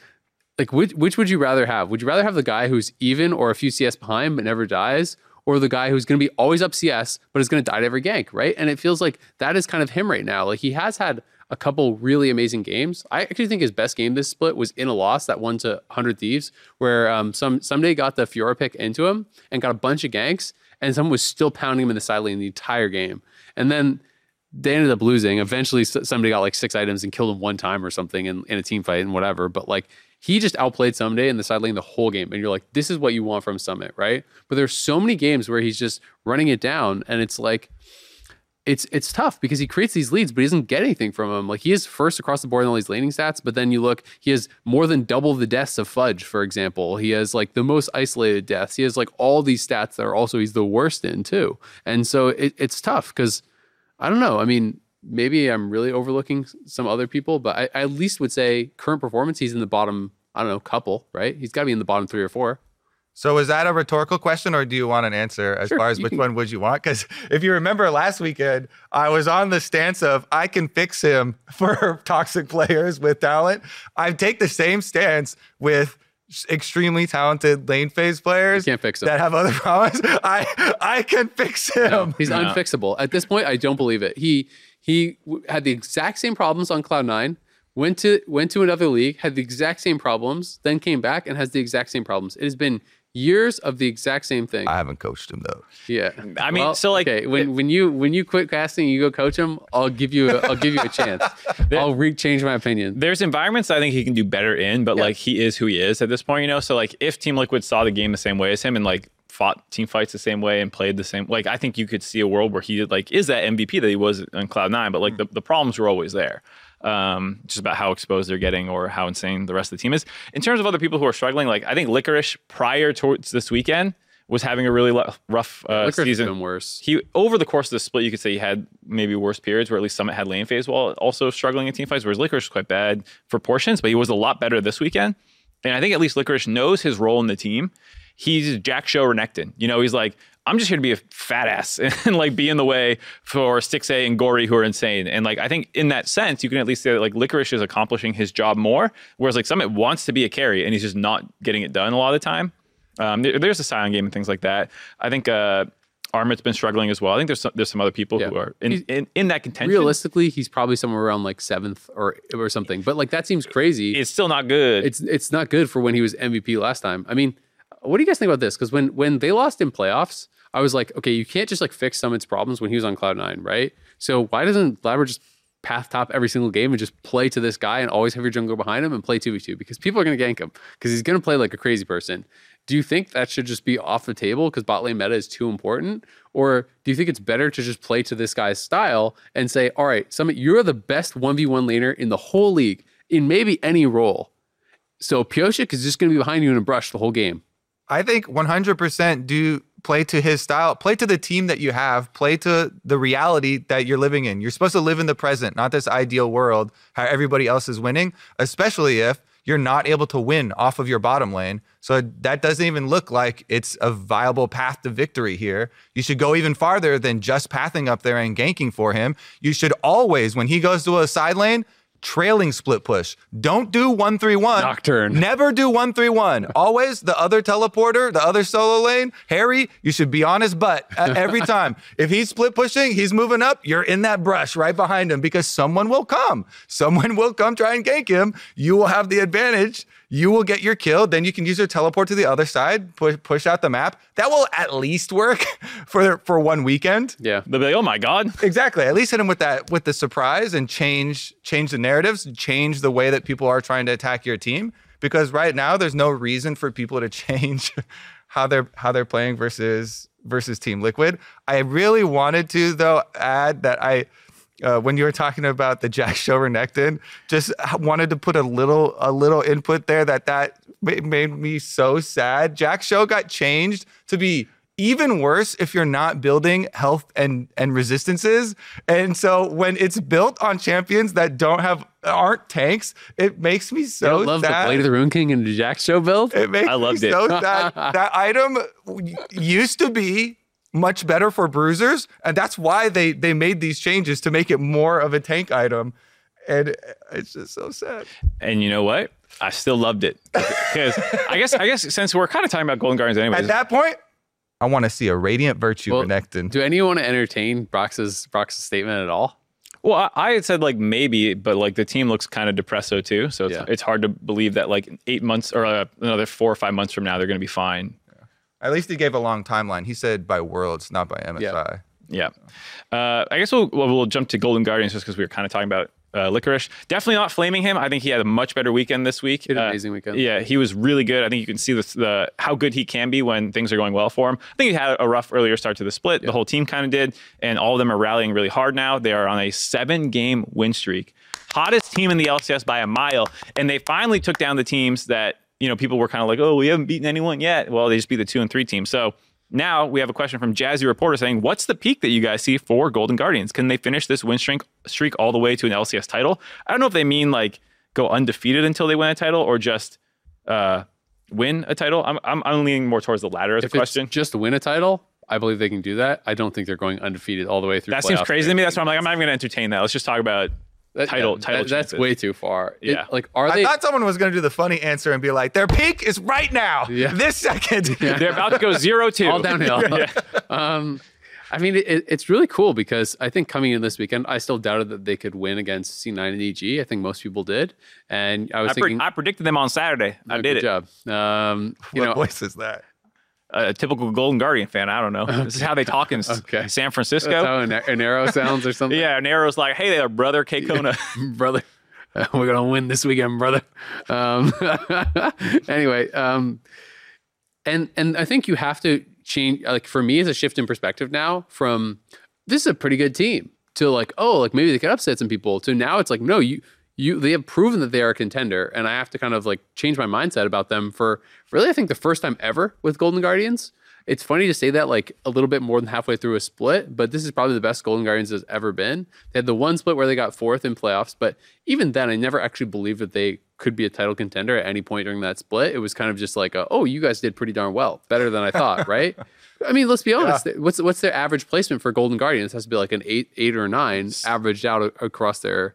like which which would you rather have? Would you rather have the guy who's even or a few CS behind but never dies, or the guy who's going to be always up CS but is going to die to every gank, right? And it feels like that is kind of him right now. Like he has had a couple really amazing games. I actually think his best game this split was in a loss that one to 100 Thieves, where um, some Ssumday got the Fiora pick into him and got a bunch of ganks, and someone was still pounding him in the side lane the entire game. And then they ended up losing. Eventually, somebody got like six items and killed him one time or something in, in a team fight and whatever. But like he just outplayed Ssumday in the side lane the whole game. And you're like, this is what you want from Summit, right? But there's so many games where he's just running it down, and it's like it's it's tough because he creates these leads, but he doesn't get anything from them. Like he is first across the board in all these laning stats, but then you look, he has more than double the deaths of Fudge, for example. He has like the most isolated deaths. He has like all these stats that are also he's the worst in too. And so it, it's tough because I don't know. I mean, maybe I'm really overlooking some other people, but I, I at least would say current performance, he's in the bottom. I don't know, couple, right? He's got to be in the bottom three or four. So is that a rhetorical question, or do you want an answer as Sure, far as which one would you want? Because if you remember last weekend, I was on the stance of I can fix him for toxic players with talent. I take the same stance with extremely talented lane phase players You can't fix him. that have other problems. I I can fix him. No, he's No. unfixable. At this point, I don't believe it. He he w- had the exact same problems on Cloud Nine. Went to went to another league, had the exact same problems, then came back and has the exact same problems. It has been years of the exact same thing. I haven't coached him though. yeah, I mean, so, like, okay, when when you when you quit casting, and you go coach him. I'll give you a, I'll give you a chance. I'll re change my opinion. There's environments I think he can do better in, but Yeah. like he is who he is at this point, you know. So like if Team Liquid saw the game the same way as him and like fought team fights the same way and played the same, like I think you could see a world where he like is that MVP that he was on Cloud Nine, but like hmm. the, the problems were always there. Um, just about how exposed they're getting or how insane the rest of the team is. In terms of other people who are struggling, like I think Licorice prior towards this weekend was having a really lo- rough uh, Licorice season been worse. he over the course of the split, you could say he had maybe worse periods where at least Summit had lane phase while also struggling in team fights, whereas Licorice was quite bad for portions, but he was a lot better this weekend. And I think at least Licorice knows his role in the team. He's Jack Show Renekton. You know, he's like, I'm just here to be a fat ass and like be in the way for Stixxay and Gori who are insane. And like I think in that sense, you can at least say that like Licorice is accomplishing his job more, whereas like Summit wants to be a carry and he's just not getting it done a lot of the time. Um, there- there's a Sion game and things like that. I think uh, Armit's been struggling as well. I think there's some, there's some other people Yeah. who are in, in, in that contention. Realistically, he's probably somewhere around like seventh or or something. But like that seems crazy. it's still not good. it's it's not good for when he was MVP last time. I mean, what do you guys think about this? Because when when they lost in playoffs, I was like, okay, you can't just like fix Summit's problems when he was on Cloud Nine, right? So why doesn't Blabber just path top every single game and just play to this guy and always have your jungler behind him and play two v two because people are gonna gank him because he's gonna play like a crazy person. Do you think that should just be off the table because bot lane meta is too important? Or do you think it's better to just play to this guy's style and say, all right, Summit, you're the best 1v1 laner in the whole league in maybe any role. So Pyosik is just going to be behind you in a brush the whole game. I think 100% do play to his style, play to the team that you have, play to the reality that you're living in. You're supposed to live in the present, not this ideal world how everybody else is winning, especially if you're not able to win off of your bottom lane. So that doesn't even look like it's a viable path to victory here. You should go even farther than just pathing up there and ganking for him. You should always, when he goes to a side lane, trailing split push. Don't do one three one. Nocturne. Never do one three one. Always the other teleporter, the other solo lane. Haeri, you should be on his butt every time. if he's split pushing, he's moving up. You're in that brush right behind him because someone will come. Someone will come try and gank him. You will have the advantage. You will get your kill. Then you can use your teleport to the other side, push push out the map. That will at least work for for one weekend. Yeah. They'll be like, oh my god. Exactly. At least hit him with that with the surprise and change change the narratives, change the way that people are trying to attack your team. Because right now there's no reason for people to change how they're how they're playing versus versus Team Liquid. I really wanted to though add that I uh, when you were talking about the Jak'Sho Renekton, just wanted to put a little a little input there that that made me so sad. Jak'Sho got changed to be even worse if you're not building health and and resistances. And so when it's built on champions that don't have aren't tanks, it makes me so. I love sad. the Blade of the Ruined King and the Jak'Sho build. It makes I loved me it. so sad. that item used to be much better for bruisers, and that's why they they made these changes to make it more of a tank item. And it's just so sad. And you know what? I still loved it because I guess I guess since we're kind of talking about Golden Guardians anyways, At that point, I want to see a radiant virtue Well, Renekton. Do anyone want to entertain Brox's Brox's statement at all? Well, I, I had said like maybe, but like the team looks kind of depresso too, so it's, Yeah. it's hard to believe that like eight months or uh, another four or five months from now they're going to be fine. At least he gave a long timeline. He said by worlds, not by MSI. Yeah, uh, I guess we'll we'll, we'll jump to Golden Guardians just because we were kind of talking about uh, Licorice. Definitely not flaming him. I think he had a much better weekend this week. He had an Uh, amazing weekend. Yeah, he was really good. I think you can see the, the how good he can be when things are going well for him. I think he had a rough earlier start to the split. The whole team kind of did, and all of them are rallying really hard now. They are on a seven-game win streak, hottest team in the LCS by a mile, and they finally took down the teams that you know people were kind of like, oh, we haven't beaten anyone yet. Well, they just beat the two and three teams. So. Now we have a question from Jazzy Reporter saying, "What's the peak that you guys see for Golden Guardians? Can they finish this win streak streak all the way to an LCS title? I don't know if they mean like go undefeated until they win a title or just uh, win a title. I'm, I'm I'm leaning more towards the latter as a If it's question. just win a title, I believe they can do that. I don't think they're going undefeated all the way through. That seems crazy to me. That's why I'm like I'm not even going to entertain that. Let's just talk about That- title yeah, title. that- that's way too far. It- Yeah. like are I they? thought someone was going to do the funny answer and be like, their peak is right now, Yeah. this second. They're about to go zero two. all downhill. um, I mean, it, it's really cool because I think coming in this weekend, I still doubted that they could win against C9 and EG. I think most people did, and I was I, pre- thinking, I predicted them on Saturday. I oh, did good it. job. Um, you what know, voice is that? A typical Golden Guardian fan. I don't know. This is how they talk in Okay. San that's Francisco. how an, an arrow sounds or something. yeah, and Arrow's like, "Hey there, brother, K Kona." brother. We're gonna win this weekend, brother. Um, anyway, um, and and I think you have to change. Like for me, it's a shift in perspective now from this is a pretty good team to like oh like maybe they could upset some people to now it's like no you you they have proven that they are a contender and I have to kind of like change my mindset about them for really I think the first time ever with Golden Guardians. It's funny to say that like a little bit more than halfway through a split, but this is probably the best Golden Guardians has ever been. They had the one split where they got fourth in playoffs, but even then, I never actually believed that they could be a title contender at any point during that split. It was kind of just like, a, oh, you guys did pretty darn well, better than I thought, right? I mean, let's be honest. What's what's their average placement for Golden Guardians? It has to be like an eight, eight or nine, averaged out across their.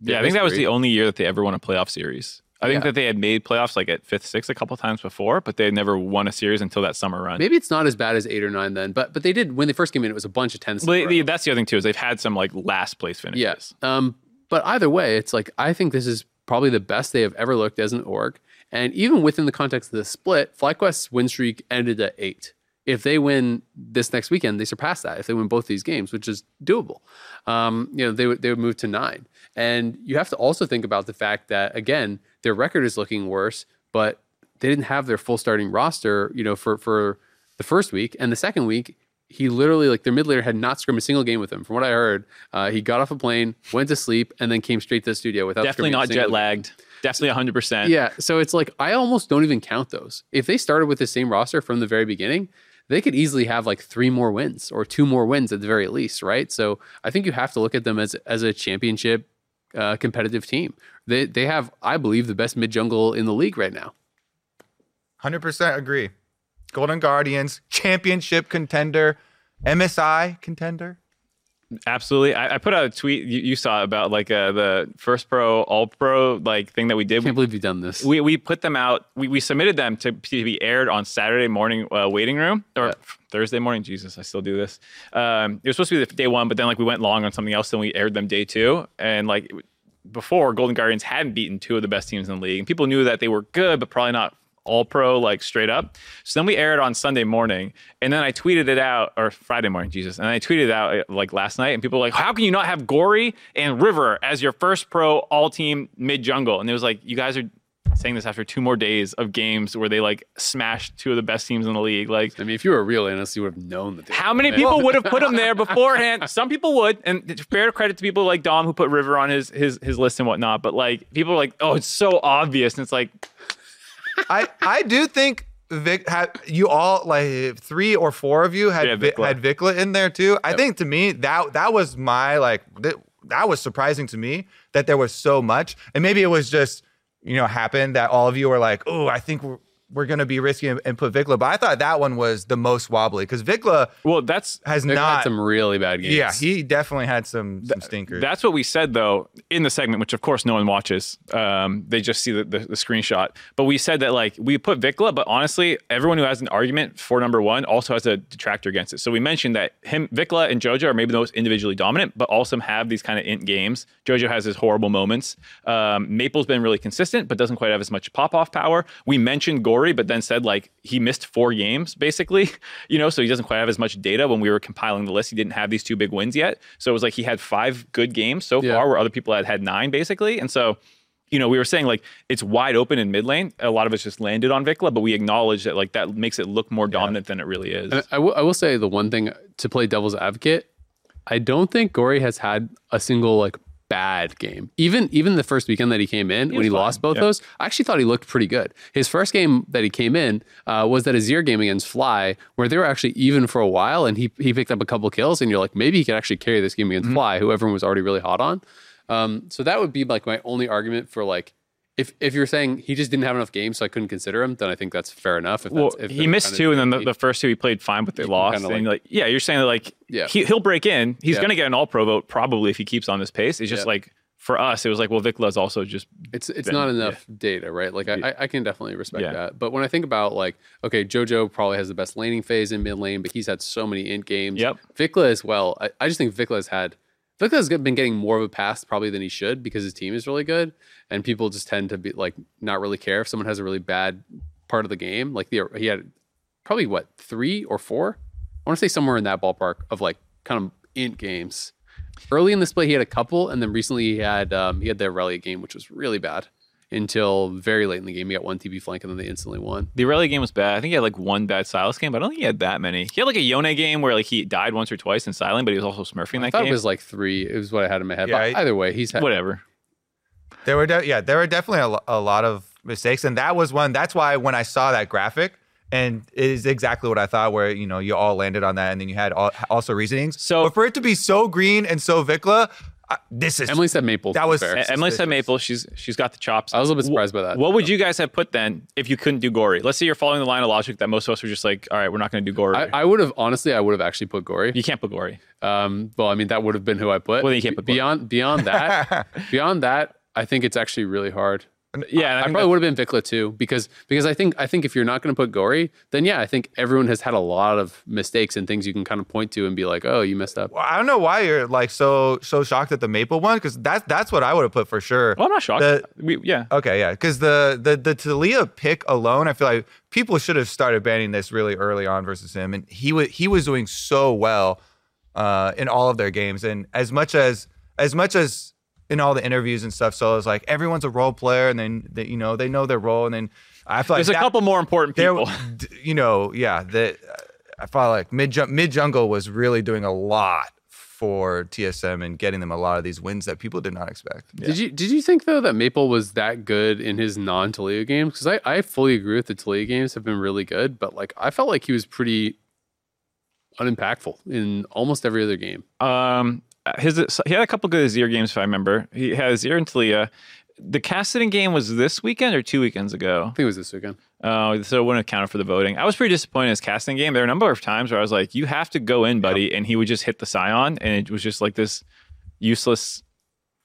Yeah, I think that was the only year that they ever won a playoff series. I think Yeah. that they had made playoffs like at fifth, sixth a couple times before, but they had never won a series until that summer run. Maybe it's not as bad as eight or nine then, but but they did when they first came in. It was a bunch of tens. Well, that's the other thing too is they've had some like last place finishes. Yes. Um, but either way, it's like I think this is probably the best they have ever looked as an org. And even within the context of the split, FlyQuest's win streak ended at eight. If they win this next weekend, they surpass that. If they win both these games, which is doable, um, you know, they would they would move to nine. And you have to also think about the fact that again, their record is looking worse, but they didn't have their full starting roster, you know, for for the first week and the second week. He literally, like their mid laner, had not scrimmed a single game with him. From what I heard, uh, he got off a plane, went to sleep, and then came straight to the studio without Definitely not jet lagged. Definitely 100%. yeah. So it's like I almost don't even count those. If they started with the same roster from the very beginning, they could easily have like three more wins or two more wins at the very least, right? So I think you have to look at them as as a championship uh, competitive team. They they have, I believe, the best mid jungle in the league right now. 100% agree. Golden Guardians, championship contender, MSI contender. Absolutely. I, I put out a tweet you, you saw about like uh, the first pro, all pro like thing that we did. Can't believe you've done this. We, we put them out. We, we submitted them to, to be aired on Saturday morning uh, waiting room or Yeah. Thursday morning. Jesus, I still do this. Um, it was supposed to be the day one, but then like we went long on something else, then we aired them day two. And like before, Golden Guardians hadn't beaten two of the best teams in the league, and people knew that they were good, but probably not all pro like straight up. So then we aired on Sunday morning, and then I tweeted it out or Friday morning, Jesus, and I tweeted it out uh, like last night, and people were like, "How can you not have Gori and River as your first pro all team mid jungle?" And it was like, "You guys are." Saying this after two more days of games where they like smashed two of the best teams in the league. Like, I mean, if you were a real analyst, you would have known that. How many people would have put them there beforehand? Some people would, and fair credit to people like Dom who put River on his his his list and whatnot. But like people are like, oh, it's so obvious, and it's like, I I do think Vic had you all like three or four of you had Yeah, Vi- VicLa. had VicLa in there too. I think to me that that was my like th- that was surprising to me that there was so much, and maybe it was just you know happened that all of you were like, oh, I think we're we're gonna be risky and, and put VicLa, but I thought that one was the most wobbly because VicLa well, that's has Vic not. had some really bad games. yeah, he definitely had some some stinkers. That's what we said though in the segment, which of course no one watches. Um, they just see the, the, the screenshot. But we said that like we put VicLa, but honestly, everyone who has an argument for number one also has a detractor against it. So we mentioned that him, VicLa, and JoJo are maybe the most individually dominant, but also have these kind of int games. JoJo has his horrible moments. Um, Maple's been really consistent, but doesn't quite have as much pop off power. We mentioned Gori, but then said like he missed four games basically, you know, so he doesn't quite have as much data when we were compiling the list. He didn't have these two big wins yet. So it was like he had five good games so Yeah. far where other people had had nine basically. And so, you know, we were saying like it's wide open in mid lane. A lot of us just landed on VicLa, but we acknowledge that like that makes it look more dominant than it really is. And I will- I will say the one thing to play devil's advocate, I don't think Gori has had a single like bad game. Even even the first weekend that he came in when he fine. lost both Yeah. those, I actually thought he looked pretty good. His first game that he came in uh, was that Azir game against Fly, where they were actually even for a while, and he he picked up a couple kills, and you're like maybe he could actually carry this game against Mm-hmm. Fly, who everyone was already really hot on. Um, so that would be like my only argument for like. If, if you're saying he just didn't have enough games, so I couldn't consider him, then I think that's fair enough. If well, if he missed two, and then the, the first two he played fine, but they lost. And like- like, yeah, you're saying that like Yeah. he, he'll break in. He's Yeah. going to get an All Pro vote probably if he keeps on this pace. It's just Yeah. like for us, it was like, well, VicLa's also just it's it's been- not enough data, right? Like I, I can definitely respect that. But when I think about like, okay, JoJo probably has the best laning phase in mid lane, but he's had so many int games. Yep. VicLa as well. I, I just think VicLa has had VicLa has been getting more of a pass probably than he should because his team is really good, and people just tend to be like not really care if someone has a really bad part of the game. Like the, he had probably what three or four. I want to say somewhere in that ballpark of like kind of int games. Early in this play, he had a couple, and then recently he had um, he had the Aurelion game, which was really bad until very late in the game. He got one TP flank, and then they instantly won. the Aurelion game was bad. I think he had like one bad Sylas game, but I don't think he had that many. He had like a Yone game where like he died once or twice in silent, but he was also smurfing I that thought game. it was like three. It was what I had in my head. Yeah, but I- either way, he's had, Whatever. There were, de- yeah, there were definitely a, lo- a lot of mistakes, and that was one. That's why when I saw that graphic, and it is exactly what I thought, where you know you all landed on that, and then you had all, also reasonings. So- but for it to be so green and so VicLa, this is Emily said Maple. That was- fair. Emily said Maple. She's she's got the chops. I was a little bit surprised by that. What would you guys have put then if you couldn't do Gori? Let's say you're following the line of logic that most of us were just like, all right, we're not going to do Gori. I, I would have honestly, I would have actually put Gori. you can't put Gori. Um, well, I mean, that would have been who I put. Well, then you can't put Gori. beyond beyond that. beyond that, I think it's actually really hard. Yeah, and I, I, probably would have been VicLa too, because because I think I think if you're not going to put Gori, then yeah, I think everyone has had a lot of mistakes and things you can kind of point to and be like, oh, you messed up. Well, I don't know why you're like so so shocked at the maple one because that's that's what I would have put for sure. well, I'm not shocked. The- we, yeah, Okay, yeah, because the the the Taliyah pick alone, I feel like people should have started banning this really early on versus him, and he was he was doing so well uh, in all of their games, and as much as as much as in all the interviews and stuff, so it's like everyone's a role player, and then they, you know they know their role, and then I feel like there's a couple more important people. d- you know, yeah, that I felt like mid mid jungle was really doing a lot for TSM and getting them a lot of these wins that people did not expect. Did you did you think though that Maple was that good in his non Taliyah games? Because I, I fully agree with the Taliyah games have been really good, but like I felt like he was pretty unimpactful in almost every other game. Um, his he had a couple good Azir games if I remember. He had Azir and Taliyah. The Kassadin game was this weekend or two weekends ago. I think it was this weekend. Uh, so it wouldn't have counted for the voting. I was pretty disappointed in his Kassadin game. There were a number of times where I was like, "You have to go in, buddy," and he would just hit the Scion, and it was just like this useless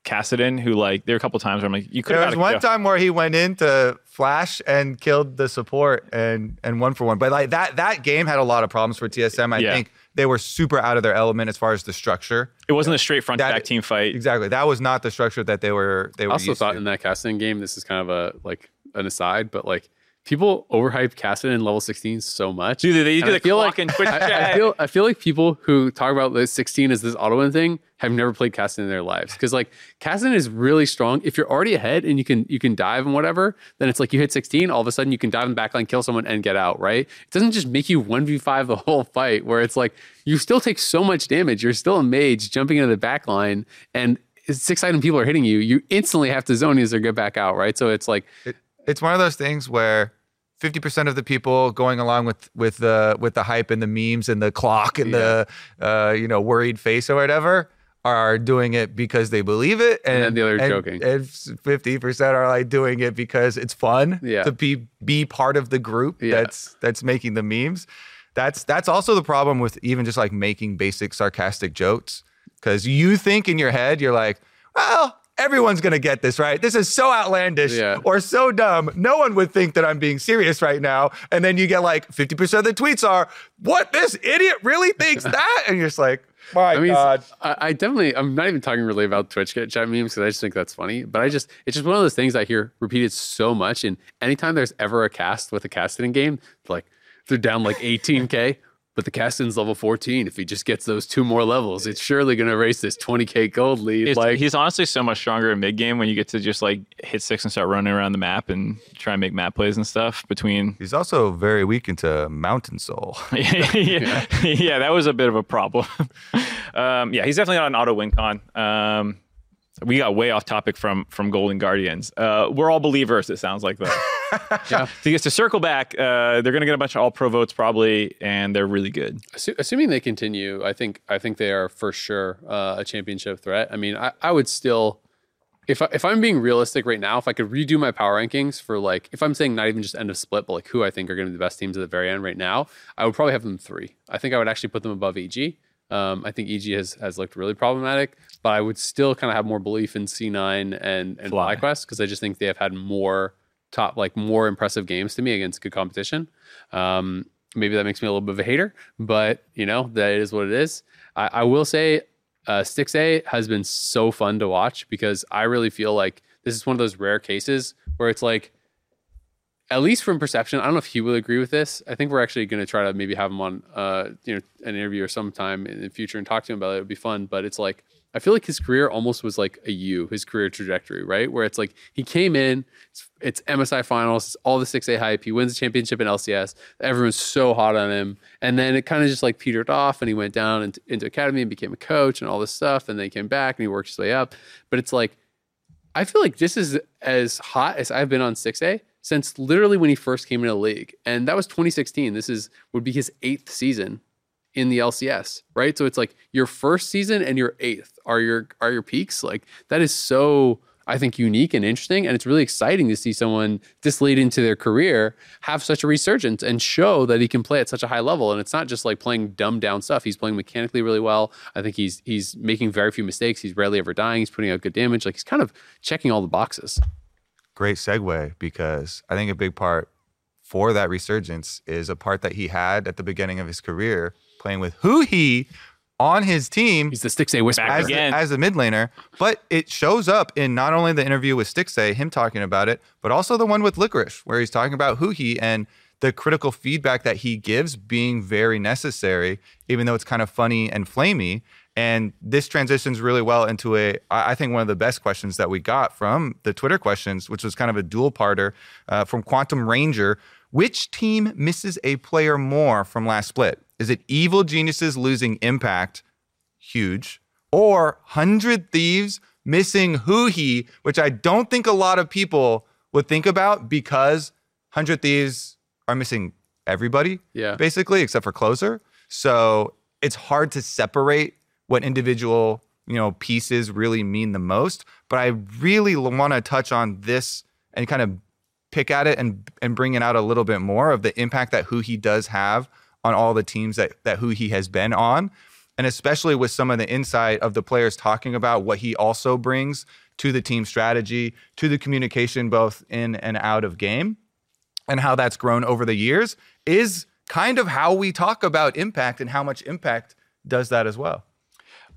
Kassadin who like there were a couple times where I'm like, "You could." There was one time where he went in to Flash and killed the support and and one for one. But like that that game had a lot of problems for TSM. I Yeah. think they were super out of their element as far as the structure. It wasn't a straight front to That- back team fight. Exactly. That was not the structure that they were they I were also used thought to. in that Kassadin game, this is kind of a like an aside, but like people overhype Kassadin in level 16 so much. Dude, they do I the feel clock like and Twitch I, I feel I feel like people who talk about the 16 as this auto win thing have never played Kassadin in their lives because like Kassadin is really strong. If you're already ahead and you can you can dive and whatever, then it's like you hit 16, all of a sudden you can dive in the backline, kill someone, and get out. Right? It doesn't just make you 1v5 the whole fight where it's like you still take so much damage. You're still a mage jumping into the backline and six item people are hitting you, you instantly have to Zhonya's or get back out, right? So it's like it, it's one of those things where 50% of the people going along with with the with the hype and the memes and the clock and the uh, you know worried face or whatever are doing it because they believe it and, then the other and, joking. and 50% are like doing it because it's fun Yeah. to be be part of the group Yeah. that's that's making the memes that's that's also the problem with even just like making basic sarcastic jokes because you think in your head you're like well everyone's gonna get this right? This is so outlandish Yeah. or so dumb. No one would think that i'm being serious right now. And then you get like 50% of the tweets are what? This idiot really thinks that? And you're just like my I mean, god. I, I definitely, I'm not even talking really about Twitch chat memes because I just think that's funny. But I just, it's just one of those things I hear repeated so much. And anytime there's ever a cast with a Kassadin game, like they're down like 18K, but the Kassadin's level 14. If he just gets those two more levels, it's surely going to race this 20K gold lead. It's- like, he's honestly so much stronger in mid game when you get to just like hit six and start running around the map and try and make map plays and stuff between he's also very weak into mountain soul yeah. yeah, that was a bit of a problem. um, yeah, he's definitely not an auto win con. Um, we got way off topic from from Golden Guardians. Uh, we're all believers. It sounds like though. yeah. So yes, to circle back, uh, they're going to get a bunch of all pro votes probably, and they're really good. Assu- assuming they continue, I think I think they are for sure uh, a championship threat. I mean, I, I would still, if I, if I'm being realistic right now, if I could redo my power rankings for like, if I'm saying not even just end of split, but like who I think are going to be the best teams at the very end right now, I would probably have them three. I think I would actually put them above EG. Um, I think EG has has looked really problematic, but I would still kind of have more belief in C9 and and Fly. FlyQuest because I just think they have had more top like more impressive games to me against good competition. Um, maybe that makes me a little bit of a hater, but you know that is what it is. I, I will say, uh, Stixxay has been so fun to watch because I really feel like this is one of those rare cases where it's like, at least from perception, I don't know if he will agree with this. I think we're actually going to try to maybe have him on, uh, you know, an interview or sometime in the future and talk to him about it. It would be fun, but it's like I feel like his career almost was like a U, his career trajectory, right? Where it's like he came in, it's, it's MSI finals, it's all the Stixxay hype, he wins the championship in LCS, everyone's so hot on him. And then it kind of just like petered off and he went down into, into academy and became a coach and all this stuff. And then he came back and he worked his way up. But it's like, I feel like this is as hot as I've been on Stixxay since literally when he first came into the league. And that was 2016. This is would be his eighth season in the LCS, right? So it's like your first season and your eighth are your are your peaks. Like that is so I think unique and interesting, and it's really exciting to see someone this late into their career have such a resurgence and show that he can play at such a high level. And it's not just like playing dumbed down stuff. He's playing mechanically really well. I think he's he's making very few mistakes. He's rarely ever dying. He's putting out good damage. Like he's kind of checking all the boxes. Great segue because I think a big part for that resurgence is a part that he had at the beginning of his career playing with Huhi on his team He's the Stixxay whisperer. As, the, again. as a mid laner. But it shows up in not only the interview with Stixxay, him talking about it, but also the one with Licorice, where he's talking about Huhi and the critical feedback that he gives being very necessary, even though it's kind of funny and flamey. And this transitions really well into a, I think, one of the best questions that we got from the Twitter questions, which was kind of a dual parter uh, from Quantum Ranger. Which team misses a player more from last split? Is it Evil Geniuses losing impact huge, or Hundred Thieves missing Huhi, which I don't think a lot of people would think about because Hundred Thieves are missing everybody, Yeah. basically, except for Closer. So it's hard to separate what individual you know pieces really mean the most. But I really want to touch on this and kind of pick at it and and bring it out a little bit more of the impact that Huhi does have on all the teams that that Huhi has been on, and especially with some of the insight of the players talking about what he also brings to the team strategy, to the communication both in and out of game, and how that's grown over the years is kind of how we talk about impact and how much impact does that as well.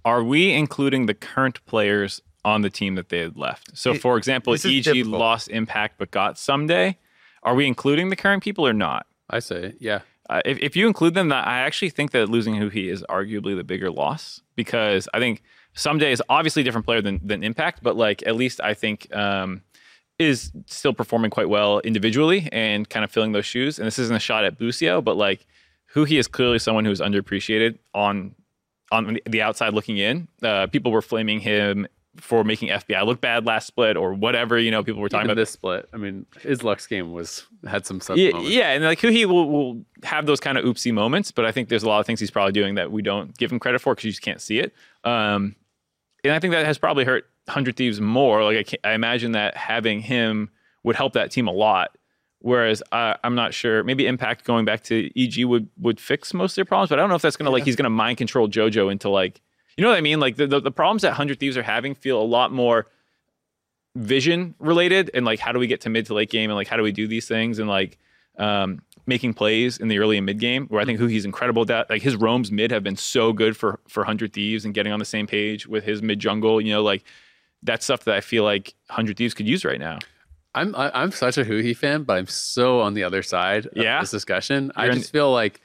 Are we including the current players on the team that they had left? So, for example, EG difficult. lost impact but got Ssumday. Are we including the current people or not? I say, yeah. Uh, if, if you include them, that I actually think that losing Huhi is arguably the bigger loss because I think Ssumday is obviously a different player than than Impact, but like at least I think um, is still performing quite well individually and kind of filling those shoes. And this isn't a shot at Busio, but like Huhi is clearly someone who's underappreciated on on the outside looking in. Uh, people were flaming him for making FBI look bad last split or whatever. You know, people were talking Even about this split. I mean, his Lux game was had some such yeah, moments. yeah, and like Huhi will, will have those kind of oopsie moments, but I think there's a lot of things he's probably doing that we don't give him credit for because you just can't see it. Um, and I think that has probably hurt Hundred Thieves more. Like I, I imagine that having him would help that team a lot. Whereas uh, I'm not sure, maybe Impact going back to EG would would fix most of their problems, but I don't know if that's gonna like he's gonna mind control JoJo into like you know what I mean? Like the the, the problems that Hundred Thieves are having feel a lot more vision related and like how do we get to mid to late game and like how do we do these things and like um, making plays in the early and mid game where I think Huhi's incredible at that like his roams mid have been so good for for hundred thieves and getting on the same page with his mid jungle you know like that's stuff that I feel like hundred thieves could use right now I'm I, I'm such a Huhi fan, but I'm so on the other side of Yeah? this discussion. I You're in- just feel like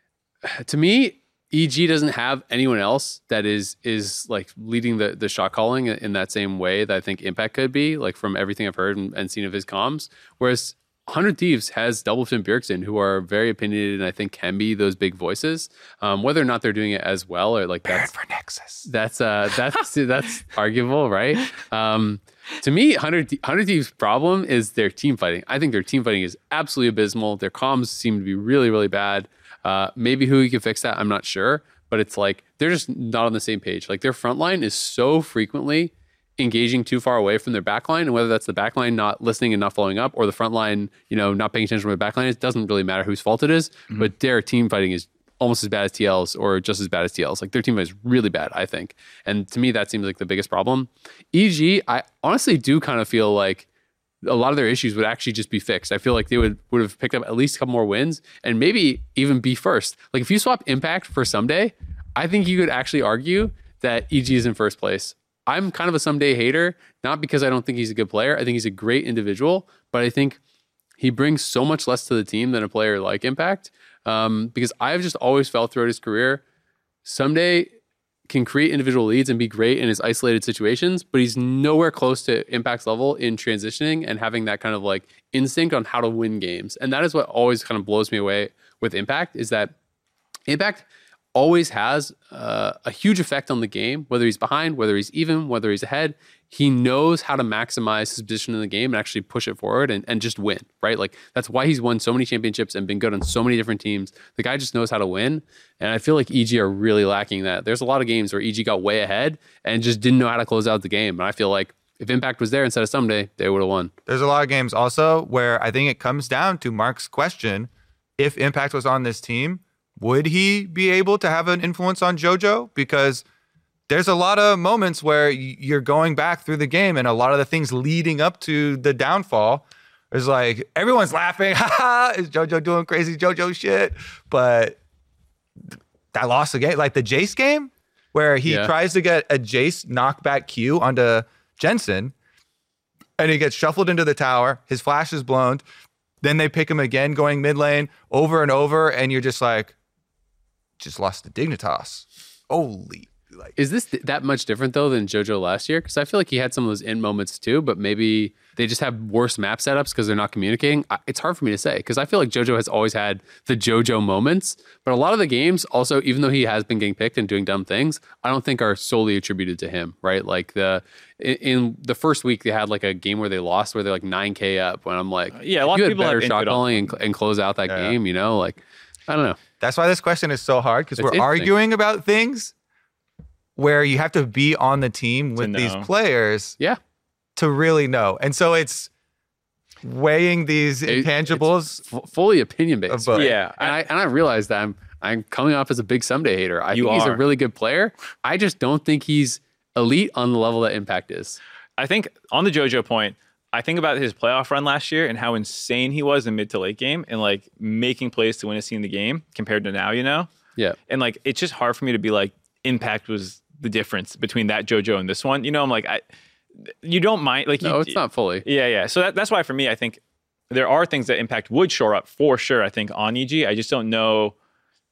to me, EG doesn't have anyone else that is is like leading the the shot calling in that same way that I think Impact could be, like from everything I've heard and, and seen of his comms. Whereas Hundred Thieves has Doublelift and Bjergsen, who are very opinionated and I think can be those big voices. Um, whether or not they're doing it as well or like that's for Nexus. that's uh that's that's arguable, right? Um, to me, Hundred Hundred Thieves' problem is their team fighting. I think their team fighting is absolutely abysmal. Their comms seem to be really, really bad. Uh, maybe who can fix that, I'm not sure. But it's like they're just not on the same page. Like their front line is so frequently engaging too far away from their back line, and whether that's the back line not listening and not following up, or the front line, you know, not paying attention to where the back line is, doesn't really matter whose fault it is. Mm-hmm. But their team fighting is almost as bad as TL's or just as bad as TL's. Like their team is really bad, I think. And to me, that seems like the biggest problem. EG, I honestly do kind of feel like a lot of their issues would actually just be fixed. I feel like they would would have picked up at least a couple more wins and maybe even be first. Like if you swap Impact for Ssumday, I think you could actually argue that EG is in first place. I'm kind of a Ssumday hater, not because I don't think he's a good player. I think he's a great individual, but I think he brings so much less to the team than a player like Impact. Um, because I've just always felt throughout his career, Ssumday can create individual leads and be great in his isolated situations, but he's nowhere close to Impact's level in transitioning and having that kind of like instinct on how to win games. And that is what always kind of blows me away with Impact is that Impact always has uh, a huge effect on the game, whether he's behind, whether he's even, whether he's ahead. He knows how to maximize his position in the game and actually push it forward and, and just win, right? Like that's why he's won so many championships and been good on so many different teams. The guy just knows how to win. And I feel like EG are really lacking that. There's a lot of games where EG got way ahead and just didn't know how to close out the game. And I feel like if Impact was there instead of someday, they would have won. There's a lot of games also where I think it comes down to Mark's question: if Impact was on this team, would he be able to have an influence on JoJo? Because there's a lot of moments where you're going back through the game, and a lot of the things leading up to the downfall is like everyone's laughing. Ha ha! Is JoJo doing crazy JoJo shit? But that lost the game, like the Jace game, where he Yeah. tries to get a Jace knockback Q onto Jensen, and he gets shuffled into the tower. His flash is blown. Then they pick him again, going mid lane over and over, and you're just like, just lost the Dignitas. Holy, like Is this th- that much different though than JoJo last year? Because I feel like he had some of those in moments too, but maybe they just have worse map setups because they're not communicating. I, it's hard for me to say because I feel like JoJo has always had the JoJo moments, but a lot of the games also, even though he has been getting picked and doing dumb things, I don't think are solely attributed to him. Right? Like the in, in the first week they had like a game where they lost where they're like nine k up. When I'm like, yeah, a lot you of people have better input shot calling and, and close out that Yeah. game. You know, like I don't know. That's why this question is so hard because we're arguing about things where you have to be on the team with these players Yeah. to really know. And so it's weighing these It- intangibles. f- fully opinion based. But- Yeah, and I and I realize that I'm I'm coming off as a big Ssumday hater. I You think he's a really good player. I just don't think he's elite on the level that Impact is. I think on the JoJo point, I think about his playoff run last year and how insane he was in mid to late game and like making plays to win a scene in the game compared to now, you know? Yeah. And like it's just hard for me to be like impact was the difference between that JoJo and this one. You know, I'm like I you don't mind like No, you, it's not fully. Yeah, yeah. So that, that's why for me, I think there are things that Impact would shore up for sure. I think on EG, I just don't know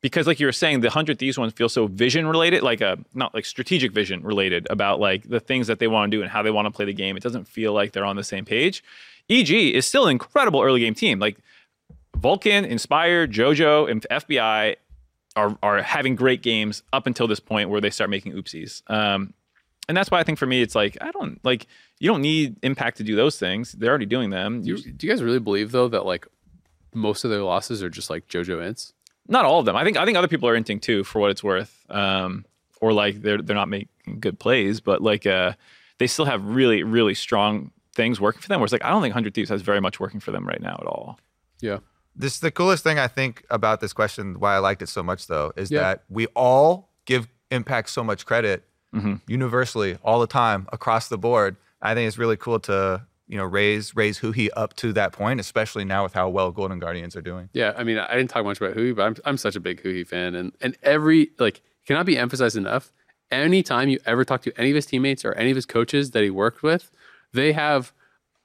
because, like you were saying, the hundred thieves ones feel so vision related, like a not like strategic vision related about like the things that they want to do and how they want to play the game. It doesn't feel like they're on the same page. EG is still an incredible early game team. Like Vulcan, Inspire, JoJo, and FBI are are having great games up until this point where they start making oopsies. Um, and that's why I think for me, it's like I don't like you don't need Impact to do those things. They're already doing them. Do you, do you guys really believe though that like most of their losses are just like JoJo ints? Not all of them. I think I think other people are inting too, for what it's worth. Um, or like they're they're not making good plays, but like uh, they still have really really strong things working for them. Where it's like I don't think Hundred Thieves has very much working for them right now at all. Yeah. This the coolest thing I think about this question. Why I liked it so much though is Yeah. that we all give Impact so much credit universally all the time across the board. I think it's really cool to you know raise raise Huhi up to that point, especially now with how well Golden Guardians are doing. Yeah, I mean, I didn't talk much about Huhi, but I'm I'm such a big Huhi fan, and and every like cannot be emphasized enough. Anytime you ever talk to any of his teammates or any of his coaches that he worked with, they have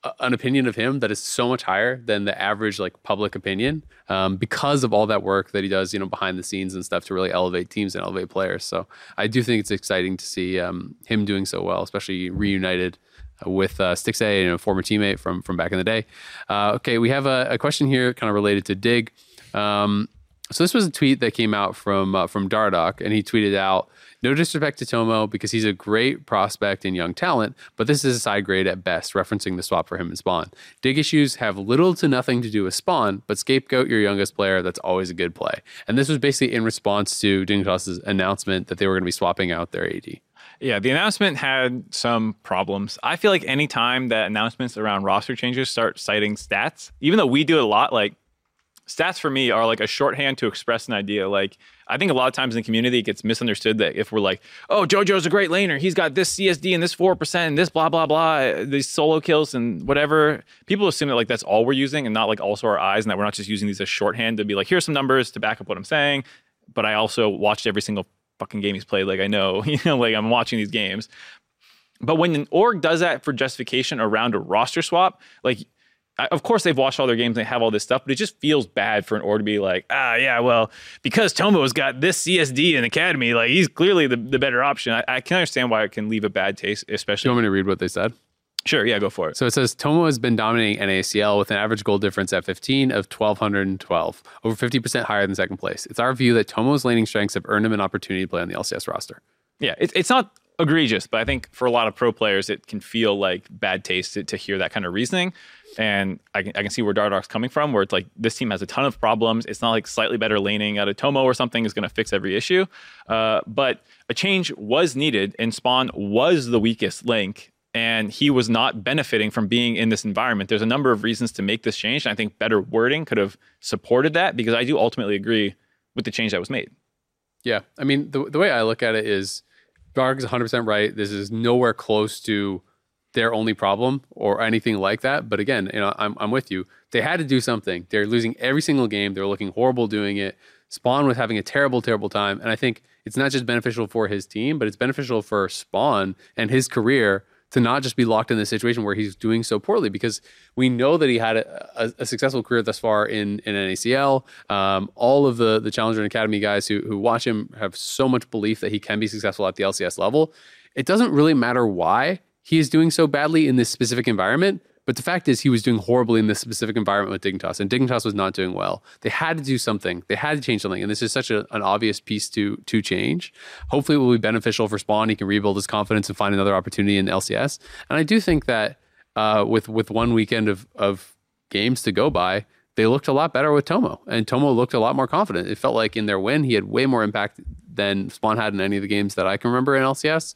a- an opinion of him that is so much higher than the average like public opinion um, because of all that work that he does, you know, behind the scenes and stuff to really elevate teams and elevate players. So I do think it's exciting to see um, him doing so well, especially reunited with uh, Stixxay and a former teammate from from back in the day. Uh, okay, we have a, a question here, kind of related to Dig. Um, so this was a tweet that came out from uh, from Dardoch, and he tweeted out, "No disrespect to Tomo because he's a great prospect and young talent, but this is a side grade at best." Referencing the swap for him and Spawn. Dig issues have little to nothing to do with Spawn, but scapegoat your youngest player. That's always a good play. And this was basically in response to Dignitas's announcement that they were going to be swapping out their AD. Yeah, the announcement had some problems. I feel like anytime that announcements around roster changes start citing stats, even though we do it a lot, like stats for me are like a shorthand to express an idea. Like I think a lot of times in the community it gets misunderstood that if we're like, oh, JoJo's a great laner, he's got this CSD and this four percent, and this blah blah blah, these solo kills and whatever. People assume that like that's all we're using and not like also our eyes, and that we're not just using these as shorthand to be like, here's some numbers to back up what I'm saying. But I also watched every single fucking game he's played. Like I know, you know, like I'm watching these games. But when an org does that for justification around a roster swap, like of course they've watched all their games and they have all this stuff, but it just feels bad for an org to be like, ah, yeah, well, because Tomo's got this CSD in Academy, like he's clearly the, the better option. I, I can understand why it can leave a bad taste, Do you especially. want me to read what they said? Sure, yeah, go for it. So it says Tomo has been dominating NACL with an average gold difference at 15 of 1,212, over 50% higher than second place. It's our view that Tomo's laning strengths have earned him an opportunity to play on the LCS roster. Yeah, it's it's not egregious, but I think for a lot of pro players, it can feel like bad taste to, to hear that kind of reasoning. And I can, I can see where Dardoch's coming from, where it's like this team has a ton of problems. It's not like slightly better laning out of Tomo or something is going to fix every issue. Uh, but a change was needed, and Spawn was the weakest link, and he was not benefiting from being in this environment. There's a number of reasons to make this change, and I think better wording could have supported that because I do ultimately agree with the change that was made. Yeah. I mean, the, the way I look at it is Dark is 100% right. This is nowhere close to their only problem or anything like that. But again, you know, I'm, I'm with you. They had to do something. They're losing every single game. They're looking horrible doing it. Spawn was having a terrible, terrible time. And I think it's not just beneficial for his team, but it's beneficial for Spawn and his career to not just be locked in this situation where he's doing so poorly because we know that he had a, a, a successful career thus far in, in NACL. Um, all of the, the Challenger and Academy guys who, who watch him have so much belief that he can be successful at the LCS level. It doesn't really matter why he is doing so badly in this specific environment. But the fact is, he was doing horribly in this specific environment with Dignitas, and Dignitas was not doing well. They had to do something. They had to change something, and this is such a, an obvious piece to to change. Hopefully, it will be beneficial for Spawn. He can rebuild his confidence and find another opportunity in LCS. And I do think that uh, with with one weekend of of games to go by, they looked a lot better with Tomo, and Tomo looked a lot more confident. It felt like in their win, he had way more impact than Spawn had in any of the games that I can remember in LCS.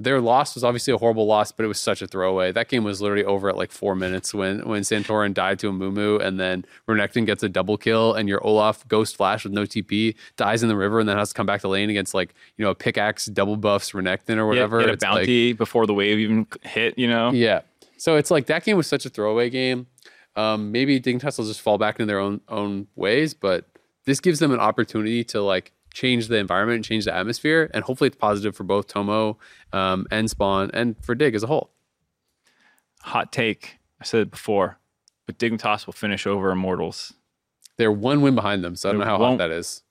Their loss was obviously a horrible loss, but it was such a throwaway. That game was literally over at like four minutes when when Santorin died to a Mumu, and then Renekton gets a double kill, and your Olaf Ghost Flash with no TP dies in the river, and then has to come back to lane against like you know a pickaxe double buffs Renekton or whatever. Get a It's like- bounty before the wave even hit. You know. yeah. So it's like that game was such a throwaway game. Um, maybe Dignitas will just fall back into their own own ways, but this gives them an opportunity to like change the environment change the atmosphere, and hopefully it's positive for both Tomo um, and Spawn and for Dig as a whole. Hot take. I said it before, but Dignitas will finish over Immortals. They're one win behind them, so I don't know how hot won't- that is.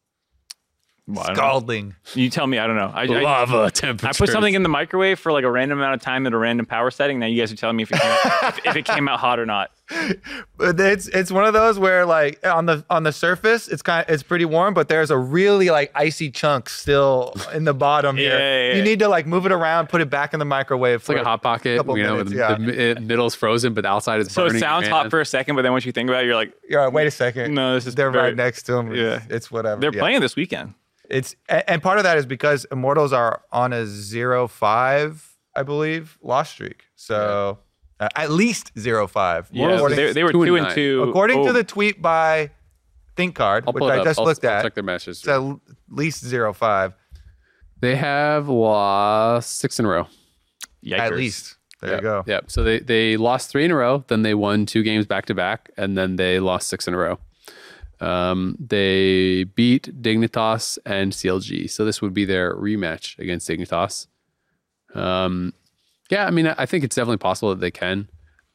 Well, I don't know. Scalding. You tell me. I don't know. I, I, Lava temperature. I put something in the microwave for like a random amount of time at a random power setting. Now you guys are telling me if it came out, if, if it came out hot or not. But it's it's one of those where like on the on the surface it's kind of, it's pretty warm, but there's a really like icy chunk still in the bottom here. Yeah, yeah, yeah. You need to like move it around, put it back in the microwave. It's like a hot pocket, couple you know, minutes, with yeah. the, mi- it- middle's frozen, but the outside is So burning. it sounds man. hot for a second, but then once you think about it, you're like, Yeah, wait a second. No, this is they're very- right next to them. Yeah. it's whatever. they're Yeah. playing this weekend. It's and part of that is because Immortals are on a zero five, I believe, loss streak. So uh, at least zero five. Yeah, according, they, they were two two and and two. according to Oh, the tweet by ThinkCard, I'll which I just I'll- looked I'll at, check their messages. it's at least zero five They have lost six in a row. at least. There yeah. you go. Yeah. So they, they lost three in a row, then they won two games back to back, and then they lost six in a row. Um, they beat Dignitas and CLG. So this would be their rematch against Dignitas. Um, yeah, I mean, I think it's definitely possible that they can.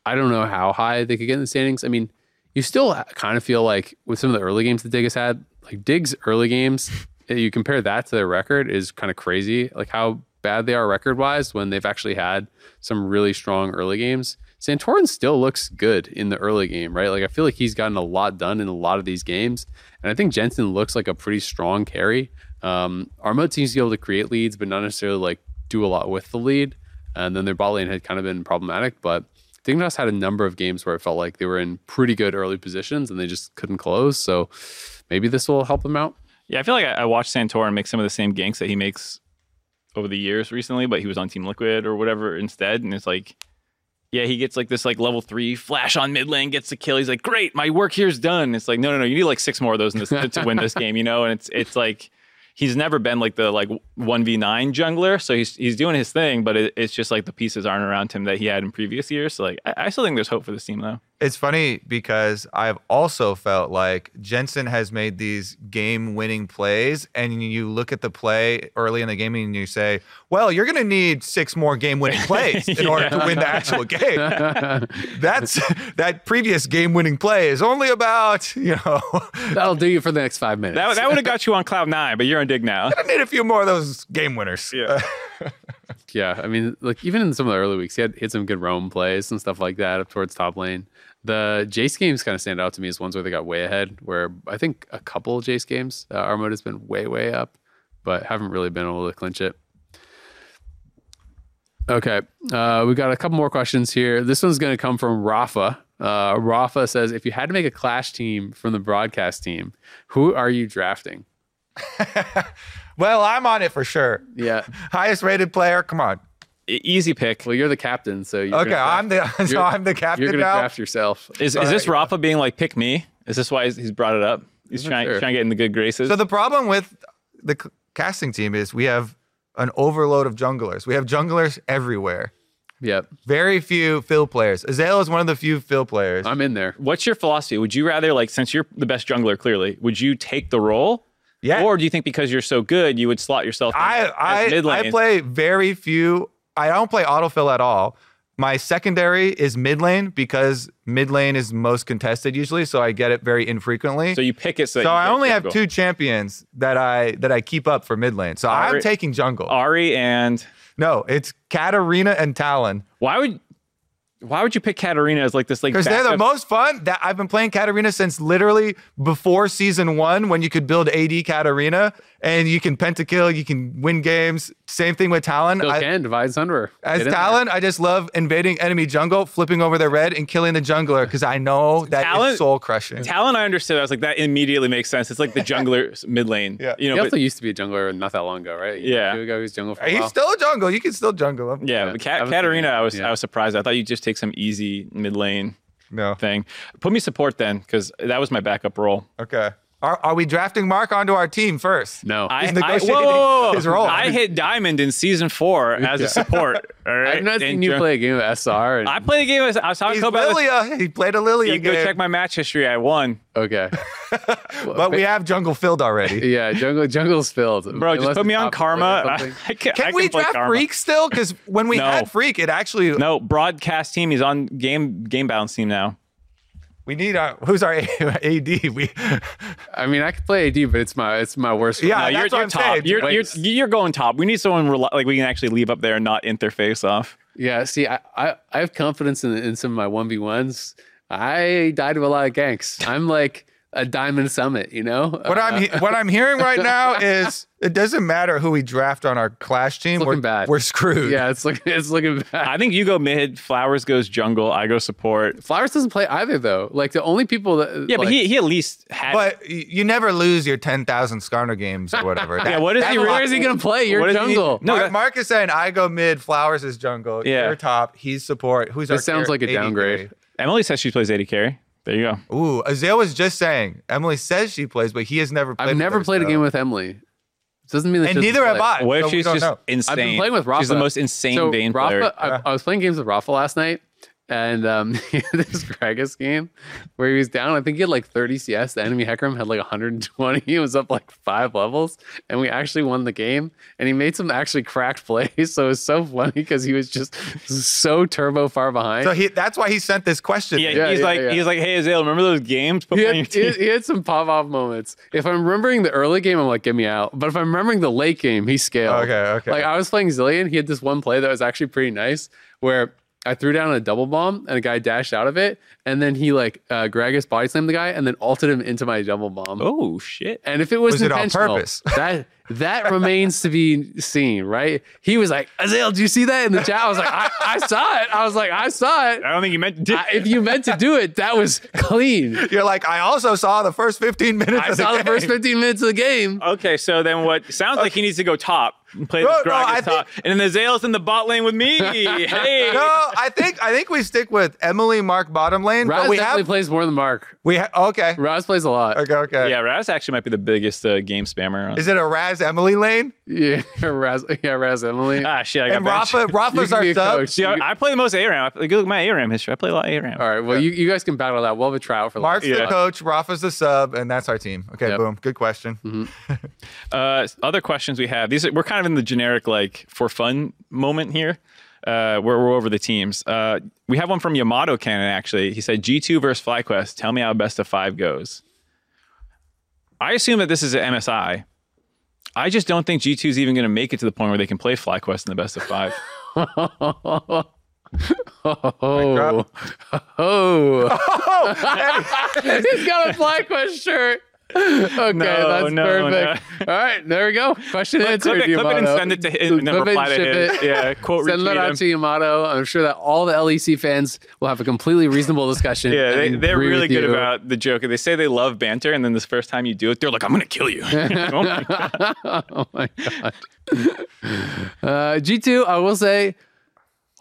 I don't know how high they could get in the standings. I mean, you still kind of feel like with some of the early games that Dig has had, like Dig's early games, eh, you compare that to their record is kind of crazy. Like how bad they are record wise when they've actually had some really strong early games. Santorin still looks good in the early game, right? Like I feel like he's gotten a lot done in a lot of these games, and I think Jensen looks like a pretty strong carry. Um, Armut seems to be able to create leads, but not necessarily like do a lot with the lead. And then their bot lane had kind of been problematic, but Dignitas had a number of games where it felt like they were in pretty good early positions and they just couldn't close. So maybe this will help them out. Yeah, I feel like I, I watched Santorin make some of the same ganks that he makes over the years recently, but he was on Team Liquid or whatever instead, and it's like, yeah, he gets like this like level three flash on mid lane, gets the kill. He's like, great, my work here's done. It's like, no, no, no, you need like six more of those in this, to win this game, you know. And it's it's like he's never been like the like one v nine jungler, so he's he's doing his thing, but it, it's just like the pieces aren't around him that he had in previous years. So like, I, I still think there's hope for this team though. It's funny because I've also felt like Jensen has made these game winning plays, and you look at the play early in the game and you say, well, you're going to need six more game winning plays in order to win the actual game. That's that previous game winning play is only about, you know, That'll do you for the next five minutes. That, that would have got you on cloud nine, but you're on dig now. I need a few more of those game winners. Yeah. Yeah, I mean, like even in some of the early weeks, he had hit some good roam plays and stuff like that up towards top lane. The Jace games kind of stand out to me as ones where they got way ahead. Where I think a couple of Jace games, uh, Armut has been way way up, but haven't really been able to clinch it. Okay, uh, we got a couple more questions here. This one's going to come from Rafa. Uh, Rafa says, if you had to make a clash team from the broadcast team, who are you drafting? Well, I'm on it for sure. Yeah, Highest rated player. Come on. Easy pick. well, you're the captain, so you're Okay, gonna I'm the so you're- I'm the captain. you're captain gonna now. draft yourself. Is, is this right. Rafa being like, pick me? Is this why he's, he's brought it up? He's not trying, sure. trying to get in the good graces. So the problem with the c- casting team is we have an overload of junglers. We have junglers everywhere. Yep, Very few fill players. Azael is one of the few fill players. I'm in there. What's your philosophy? Would you rather, like, since you're the best jungler, clearly, would you take the role? yeah. Or do you think because you're so good, you would slot yourself in I as mid I, lane? I play very few. I don't play autofill at all. My secondary is mid lane because mid lane is most contested usually, so I get it very infrequently. So you pick it so, So I only have two champions that I that I keep up for mid lane. So I'm taking jungle. Ahri and no, it's Katarina and Talon. why would why would you pick Katarina as like this like Because they're the most fun. That I've been playing Katarina since literally before season one, when you could build AD Katarina, and you can pentakill, you can win games. Same thing with Talon. Still I- can divide Sunder. as Get there. Talon, I just love invading enemy jungle, flipping over their red, and killing the jungler because I know that is Talon- is soul crushing. Talon, I understood. I was like, that immediately makes sense. It's like the jungler mid lane. Yeah. You know, He but, also used to be a jungler not that long ago, right? Yeah. He was jungle for a He's while. still a jungle. You can still jungle him. yeah, Yeah, but I Kat- was Katarina, I was yeah. I was surprised. I thought you'd just take some easy mid lane No. thing. Put me support then, because that was my backup role. Okay. Are, are we drafting Mark onto our team first? no. I, He's I, negotiating whoa, whoa, whoa. his role. I hit diamond in season four as a support. All right, I've not seen you play a game of SR. And, I played a game. I was, I was talking He's about. this- Lilia. He played a Lilia You go check my match history. I won, okay. but we have jungle filled already. Yeah, jungle jungle's filled. bro. Just put me on Karma. I. I can, Can I we draft Karma. Freak still? Because when we No. had Freak, it actually No, broadcast team. He's on game game balance team now. We need our who's our AD? We I mean, I could play AD, but it's my it's my worst. Yeah, No, that's you're, what you're I'm top. saying. You're, you're you're going top. We need someone rel- like we can actually leave up there and not interface off. Yeah, see, I, I, I have confidence in, in some of my one v ones. I died to a lot of ganks. I'm like a diamond summit, you know. what I'm he- what I'm hearing right now is it doesn't matter who we draft on our Clash team. looking we're, bad. we're screwed. yeah, it's looking it's looking bad. I think you go mid. Flowers goes jungle. I go support. Flowers doesn't play either though. Like the only people that Yeah, but he he at least had. But you never lose your 10,000 Skarner games or whatever. yeah, what is That- he? that- where is he gonna play? You're What is he- jungle. No, Mark, that- Mark is saying I go mid, Flowers is jungle. Yeah. You're top. He's support. Who's our This sounds car- like a downgrade. Emily says she plays AD carry. There you go. Ooh, Azael was just saying. Emily says she plays, but he has never played. I've with never her, played a so- game with Emily. Doesn't mean that And she doesn't neither have play. I. What if so we she's just know. insane? I've been playing with Rafa. She's the most insane so Vayne Rafa, player. I, I was playing games with Rafa last night, and um, this Gragas game where he was down. I think he had like 30 CS. The enemy Hecarim had like 120. He was up like five levels, and we actually won the game. And he made some actually cracked plays. So it was so funny because he was just so turbo far behind. So he that's why he sent this question. Yeah, Yeah, he's yeah, like yeah. he's like, hey Azael, remember those games? Put he had, he, he had some pop off moments. If I'm remembering the early game, I'm like, get me out. But if I'm remembering the late game, he scaled. Okay, okay. Like I was playing Zilean, he had this one play that was actually pretty nice where I threw down a double bomb and a guy dashed out of it, and then he like uh, Gragas body slammed the guy and then ulted him into my double bomb. oh shit! And if it was, Was it on purpose? that that remains to be seen, right? He was like, Azael, do you see that in the chat? I was like, I, I saw it. I was like, I saw it. I don't think you meant. To I- if you meant to do it, that was clean. You're like, I also saw the first 15 minutes I of the saw the first 15 minutes of the game. okay, so then what? Sounds like he needs to go top and play No, this no, Gragas I top, and then Azael's in the bot lane with me. hey, No, I think I think we stick with Emily Mark bottom lane, Raz but we definitely have plays more than Mark. we ha- okay. Raz plays a lot. Okay, okay. yeah, Raz actually might be the biggest uh, game spammer. Is it a Raz Emily lane? Yeah, Raz. Yeah, Raz Emily. ah, shit, I got And benched. Rafa You Rafa's can our be a sub. coach. See, I, I play the most ARAM. I, like, look at my ARAM history. I play a lot of ARAM. All right. Well, you, you guys can battle that. We'll have a tryout for Mark's Yeah. the coach, Rafa's the sub, and that's our team. Okay, Yep. boom. Good question. Uh, other questions we have. These are, we're kind of in the generic like for fun moment here. Uh, where we're over the teams. Uh, we have one from Yamato Cannon actually. He said G2 versus FlyQuest. Tell me how best of five goes. I assume that this is an MSI. I just don't think G2 is even going to make it to the point where they can play FlyQuest in the best of five. Oh, uh, oh! oh! He's got a FlyQuest shirt. Okay, No, that's no, perfect. All right, there we go. Question answered. clip it, clip it and send it to him and then Clip it, reply to him. it. Yeah, quote Send that out him. to Yamato. I'm sure that all the LEC fans will have a completely reasonable discussion. Yeah, they, they're really good you. about the joke. They say they love banter, and then this first time you do it, they're like, "I'm gonna kill you." oh my God. oh my god. Uh, G2, I will say,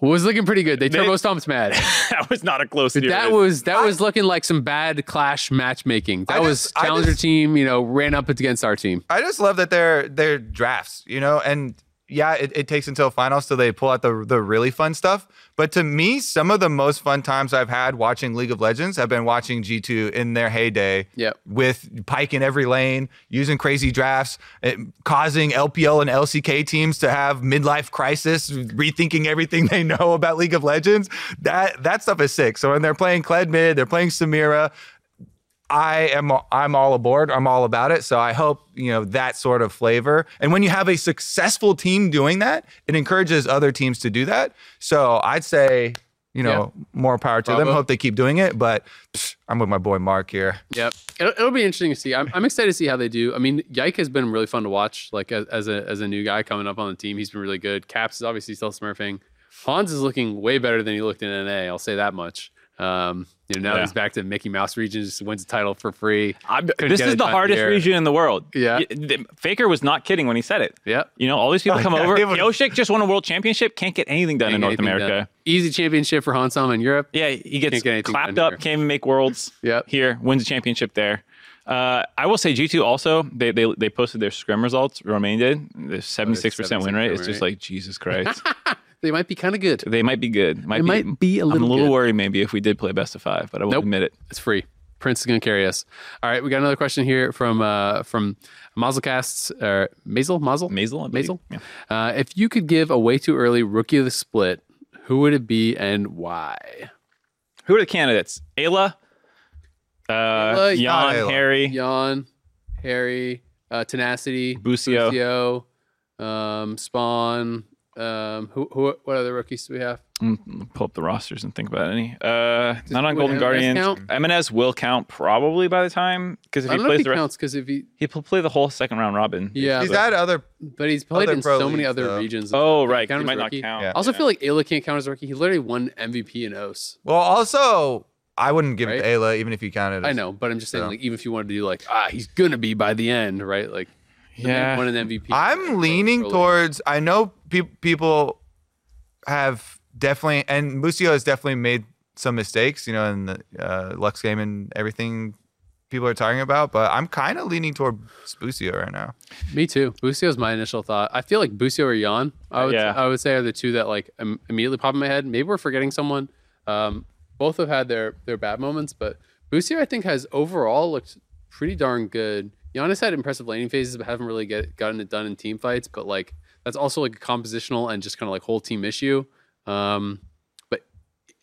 was looking pretty good. They turbo stomped mad. that was not a close. That was that was looking like some bad clash matchmaking. That I was challenger just- team, you know, ran up against our team. I just love that they're they're drafts, you know, and yeah, it, it takes until finals till they pull out the the really fun stuff. But to me, some of the most fun times I've had watching League of Legends have been watching G2 in their heyday. Yep. With Pyke in every lane, using crazy drafts, eh, causing LPL and LCK teams to have midlife crisis, rethinking everything they know about League of Legends. That that stuff is sick. So when they're playing Kled mid, they're playing Samira. I am I'm all aboard. I'm all about it. So I hope, you know, that sort of flavor. And when you have a successful team doing that, it encourages other teams to do that. So I'd say you know, more power to them. Bravo. Hope they keep doing it. But psh, I'm with my boy Mark here. Yep, it'll, it'll be interesting to see. I'm, I'm excited to see how they do. I mean, Yike has been really fun to watch. Like as, as a as a new guy coming up on the team, he's been really good. Caps is obviously still smurfing. Hans is looking way better than he looked in NA. I'll say that much. Um, you know, now Yeah. he's back to Mickey Mouse region, just wins the title for free. This is the hardest here. region in the world. Yeah. The- Faker was not kidding when he said it. Yep. You know, all these people come over. he Pyosik just won a world championship. Can't get anything done in North America. done. Easy championship for Hans Sama in Europe. Yeah, he gets get clapped up. here. Can't even make worlds. Yep. Here wins a championship there. Uh, I will say G2 also they, they they posted their scrim results. Romain did the seventy six percent win rate. It's just like Jesus Christ. They might be kind of good. they might be good. Might be, might be a I'm a little good. worried maybe if we did play best of five, but I won't Nope. admit it. It's free. Prince is going to carry us. All right, we got another question here from uh, from Mazelcasts or Mazel Mazel Mazel, Mazel. Yeah. Uh, if you could give a way too early rookie of the split, who would it be and why? Who are the candidates? Eyla, uh, Eyla, Yeon, Eyla. Haeri, Yeon, Haeri, uh, Tenacity, Busio. Busio, um, Spawn. Um, who, who, what other rookies do we have? Mm, pull up the rosters and think about any. Uh, not on Golden Emenes Guardians. count? Emenes will count probably by the time because if I he don't know if plays he the counts because if he, he will play the whole second round robin. yeah, He's but, had other. but he's played in pro so many other though. regions. Oh right, Count he as might not count. Yeah. I also feel like Eyla can't count as a rookie. He literally won MVP in OS. Well, also, I wouldn't give Right? it to Eyla even if you counted. I know, but I'm just saying, So. like, even if you wanted to do like, ah, he's gonna be by the end, right? Like, the man Yeah. won an MVP. I'm leaning Early. towards. I know pe- people have definitely, and Busio has definitely made some mistakes, you know, in the uh, Lux game and everything people are talking about. But I'm kind of leaning toward Busio right now. Me too. Busio's my initial thought. I feel like Busio or Yeon, I would, Yeah. I would say are the two that like im- immediately pop in my head. Maybe we're forgetting someone. Um, both have had their their bad moments, but Busio I think has overall looked pretty darn good. Giannis had impressive laning phases, but haven't really get gotten it done in team fights. But like that's also like a compositional and just kind of like whole team issue. Um, but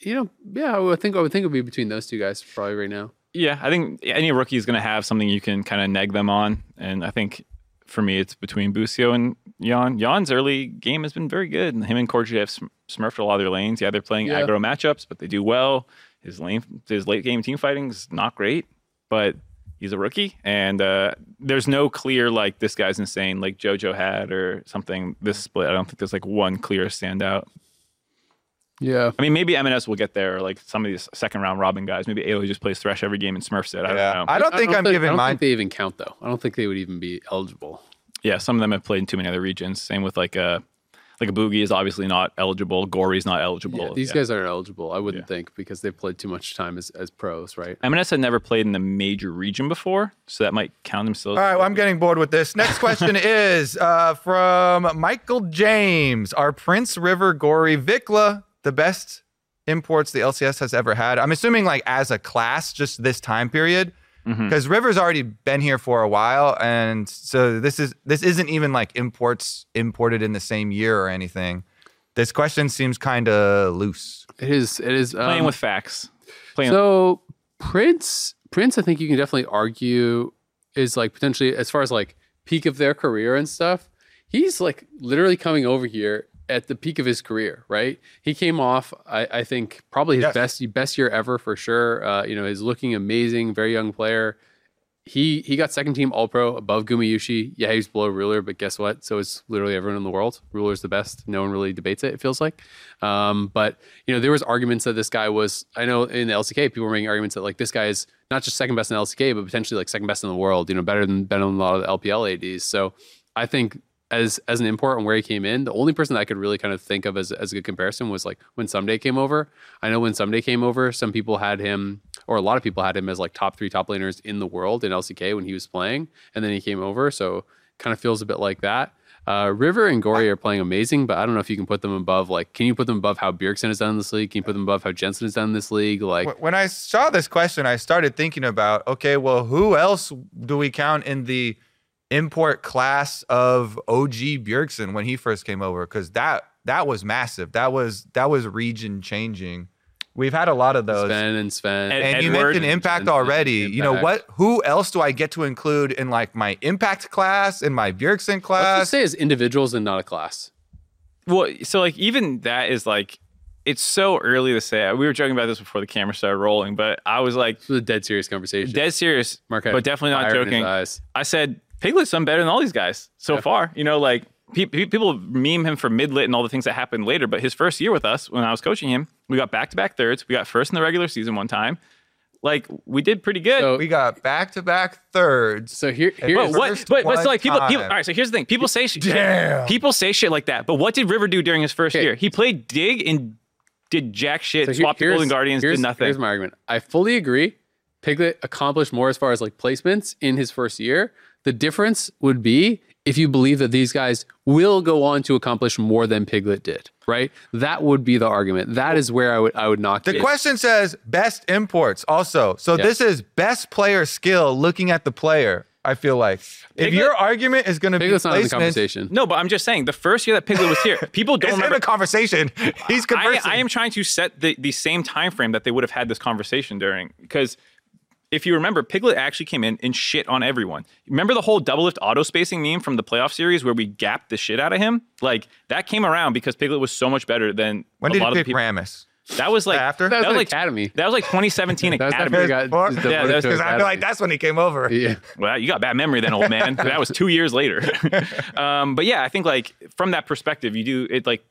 you know, yeah, I would think I would think it would be between those two guys probably right now. Yeah, I think any rookie is going to have something you can kind of neg them on, and I think for me it's between Busio and Yeon. Yeon's early game has been very good, and him and CoreJJ have smurfed a lot of their lanes. Yeah, they're playing Yeah. aggro matchups, but they do well. His lane, his late game team fighting is not great, but he's a rookie, and uh, there's no clear like this guy's insane like JoJo had or something. This split, I don't think there's like one clear standout. Yeah. I mean, maybe Emenes will get there, or like some of these second round Robin guys. Maybe Alo just plays Thresh every game and smurfs it. I Yeah. don't know. I don't think I'm I giving don't mine. think they even count though. I don't think they would even be eligible. yeah, some of them have played in too many other regions. Same with like a like a Bugi is obviously not eligible. Gori's not eligible. Yeah, these Yeah. guys aren't eligible. I wouldn't Yeah. think because they've played too much time as, as pros, right? Emenes had never played in the major region before, so that might count themselves. All right, well, I'm getting bored with this. Next question is uh, from Michael James. Are Prince River Gory VicLa the best imports the LCS has ever had? I'm assuming like as a class, just this time period, Because River's already been here for a while, and so this is this isn't even like imports imported in the same year or anything. This question seems kind of loose. It is. It is Playing um, with facts. Playing So Prince, Prince, I think you can definitely argue is like potentially as far as like peak of their career and stuff. He's like literally coming over here at the peak of his career, right? He came off, I, I think, probably his Yes. best best year ever for sure. Uh, you know, he's looking amazing, very young player. He he got second team All Pro above Gumayushi. Yeah, he's below Ruler, but guess what? So is literally everyone in the world. Ruler's the best. No one really debates it. It feels like. Um, but you know, there was arguments that this guy was. I know in the LCK, people were making arguments that like this guy is not just second best in LCK, but potentially like second best in the world. You know, better than better than a lot of the LPL ads. So I think as as an import and where he came in, the only person that I could really kind of think of as, as a good comparison was like when Ssumday came over. I know when Ssumday came over, some people had him, or a lot of people had him as like top three top laners in the world in LCK when he was playing, and then he came over. So kind of feels a bit like that. Uh, River and Gori are playing amazing, but I don't know if you can put them above. Like, can you put them above how Bjergsen has done in this league? Can you put them above how Jensen has done in this league? Like, When I saw this question, I started thinking about okay, well, who else do we count in the import class of OG Bjergsen when he first came over? Because that that was massive. That was that was region changing. We've had a lot of those. Sven and Sven. And- and you Edward mentioned and impact Jensen, already. You know what? Who else do I get to include in like my impact class, in my Bjergsen Let's class? just say as individuals and not a class. Well, so like even that is like it's so early to say. We were joking about this before the camera started rolling, but I was like, This was a dead serious conversation. dead serious, Mark but definitely not fire in his joking. eyes. I said Piglet's done better than all these guys so Yeah. far. You know, like pe- pe- people meme him for mid lit and all the things that happened later. But his first year with us, when I was coaching him, we got back to back thirds. We got first in the regular season one time. Like we did pretty good. So- We got back to back thirds. So here, But here's but what? But, but so like people, people. All right. So here's the thing. People say shit. Damn. People say shit like that. But what did River do during his first Okay. year? He played dig and did jack shit. So here- swapped the here's- Golden Guardians. Did nothing. Here's my argument. I fully agree. Piglet accomplished more as far as like placements in his first year. The difference would be if you believe that these guys will go on to accomplish more than Piglet did, right? That would be the argument. That is where I would I would knock The you. question says best imports also. So Yeah. this is best player skill looking at the player, I feel like. If your argument is going to be Piglet's not in the placement, conversation. no, but I'm just saying the first year that Piglet was here, people don't it's in remember. a conversation. He's I, conversing. I am trying to set the, the same time frame that they would have had this conversation during because if you remember, Piglet actually came in and shit on everyone. Remember the whole Doublelift auto spacing meme from the playoff series where we gapped the shit out of him? Like that came around because Piglet was so much better than when a did lot you of the pick people. Ramus? That was like After? That was, was like academy. That was like 2017 That was Academy. after got Or- Yeah, to that's Because I feel like that's when he came over. yeah. Well, you got bad memory then, old man. that was two years later. um, but yeah, I think like from that perspective, you do it like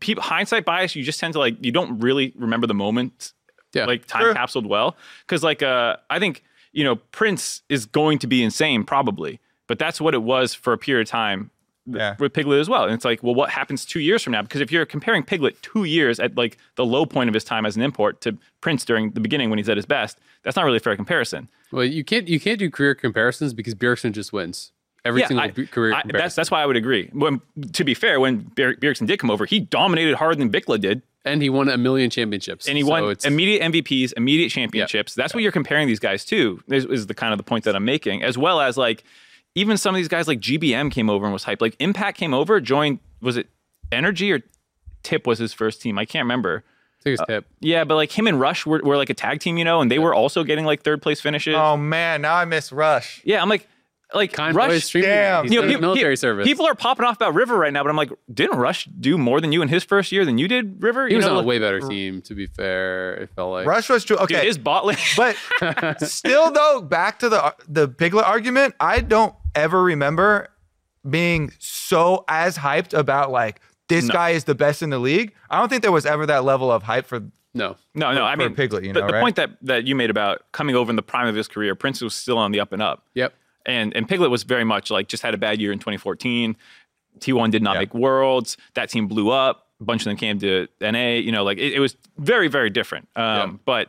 people hindsight bias. You just tend to like you don't really remember the moment, Yeah. like time capsuled well. Because like uh, I think you know Prince is going to be insane probably, but that's what it was for a period of time. Yeah. With Piglet as well. And it's like, well, what happens two years from now? Because if you're comparing Piglet two years at like the low point of his time as an import to Prince during the beginning when he's at his best, that's not really a fair comparison. Well, you can't you can't do career comparisons because Bjergsen just wins every single I- career I- that's that's why I would agree. When to be fair, when Bjergsen did come over, he dominated harder than VicLa did, and he won a million championships. and he So won it's- immediate MVPs, immediate championships. That's what you're comparing these guys to. Is, is the kind of the point that I'm making, as well as like even some of these guys like GBM came over and was hyped. Like Impact came over, joined was it Energy or Tip was his first team? I can't remember. I think it's uh, tip. Yeah, but like him and Rush were, were like a tag team, you know, and they were also getting like third place finishes. Oh man, now I miss Rush. yeah, I'm like, like Kind Rush. boy streaming. damn. He's you know, people, military pe- service. People are popping off about River right now, but I'm like, didn't Rush do more than you in his first year than you did, River? he You was know, on a way better team. To be fair, it felt like Rush was true. Dude, Okay, his bot lane. but still though, back to the the Piglet argument, I don't ever remember being so as hyped about like this No. guy is the best in the league. I don't think there was ever that level of hype for no. no, no. I mean, Piglet, you the, know, the right? point that that you made about coming over in the prime of his career, Prince was still on the up and up, Yep. And and Piglet was very much like just had a bad year in 2014. T1 did not Yeah. make Worlds. That team blew up. A bunch of them came to NA. You know, like it, it was very very different. Um, Yeah. But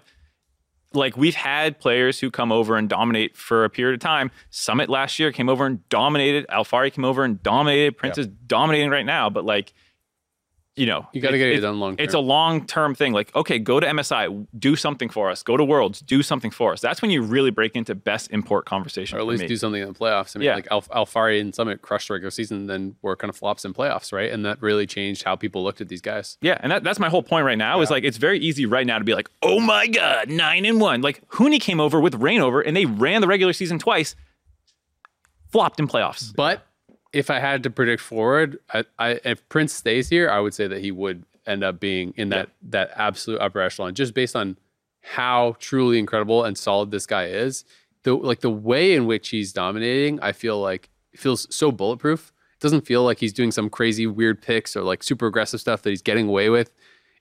like we've had players who come over and dominate for a period of time. Summit last year came over and dominated. Alphari came over and dominated. Prince is dominating right now, but like, you know, You got to get it it- done long. It's a long term thing. Like, okay, go to MSI, do something for us. Go to Worlds, do something for us. That's when you really break into best import conversation. or at least me. do something in the playoffs. I mean, Yeah. like Alf- Alphari and Summit crushed the regular season, then were kind of flops in playoffs, right? And that really changed how people looked at these guys. Yeah, and that, that's my whole point right now. Is like it's very easy right now to be like, oh my god, nine and one. Like Huni came over with Reignover, and they ran the regular season twice, flopped in playoffs. But if I had to predict forward, I, I, if Prince stays here, I would say that he would end up being in that that absolute upper echelon, just based on how truly incredible and solid this guy is. The like the way in which he's dominating, I feel like feels so bulletproof. It doesn't feel like he's doing some crazy weird picks or like super aggressive stuff that he's getting away with.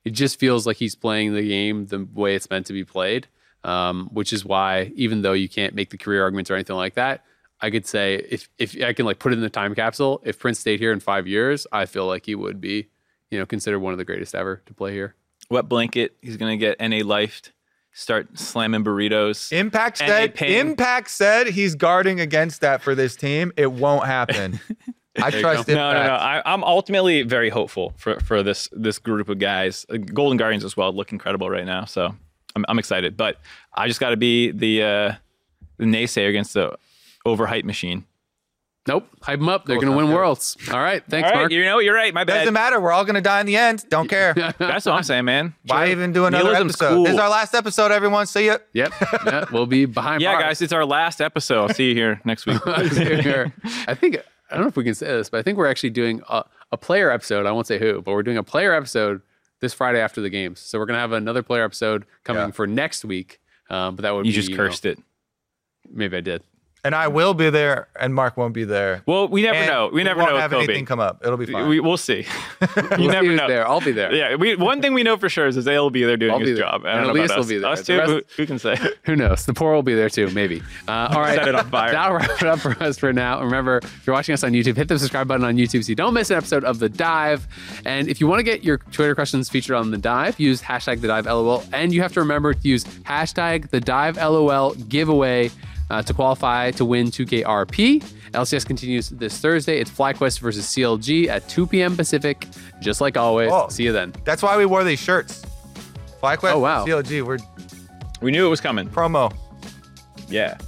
It just feels like he's playing the game the way it's meant to be played. Um, which is why, even though you can't make the career arguments or anything like that, I could say if if I can like put it in the time capsule, if Prince stayed here in five years, I feel like he would be, you know, considered one of the greatest ever to play here. Wet blanket. He's gonna get NA lifed. Start slamming burritos. Impact said they pay him. Impact said he's guarding against that for this team. It won't happen. I trust go. Impact. No, no, no. I, I'm ultimately very hopeful for, for this this group of guys. Uh, Golden Guardians as well look incredible right now, so I'm, I'm excited. But I just got to be the uh, the naysayer against the overhyped machine. Nope, hype them up. They're Cool, going to win good. worlds. All right, thanks, All right, Mark. you know you're right. My bad. Doesn't matter. We're all gonna die in the end. Don't care. That's what I'm saying, man. Why even do another Nihilism's episode? cool. This is our last episode, everyone. See ya. Yep, yeah, we'll be behind. Yeah, bars. guys, it's our last episode. I'll see you here next week. I think I don't know if we can say this, but I think we're actually doing a, a player episode. I won't say who, but we're doing a player episode this Friday after the games. So we're gonna have another player episode coming Yeah. for next week. Um, but that would You be, just know, cursed it. maybe I did. And I will be there, and Mark won't be there. Well, we never And know. We never won't know with have Kobe. anything come up. It'll be fine. We, we'll see. you We'll never who's know. There, I'll be there. Yeah, we, one thing we know for sure is that they'll be there doing I'll his there. job. I And don't know Elias about will be there. Us The too. rest- who, who can say? Who knows? The poor will be there too, maybe. Uh, all right. Set it on fire. That'll wrap it up for us for now. Remember, if you're watching us on YouTube, hit the subscribe button on YouTube so you don't miss an episode of The Dive. And if you want to get your Twitter questions featured on The Dive, use hashtag The Dive LOL. And you have to remember to use hashtag The Dive LOL giveaway uh, to qualify to win 2KRP. LCS continues this Thursday. It's FlyQuest versus CLG at 2 p.m. Pacific, just like always. Oh. See you then. That's why we wore these shirts. FlyQuest, Oh, wow. CLG, we're We knew it was coming. promo. Yeah.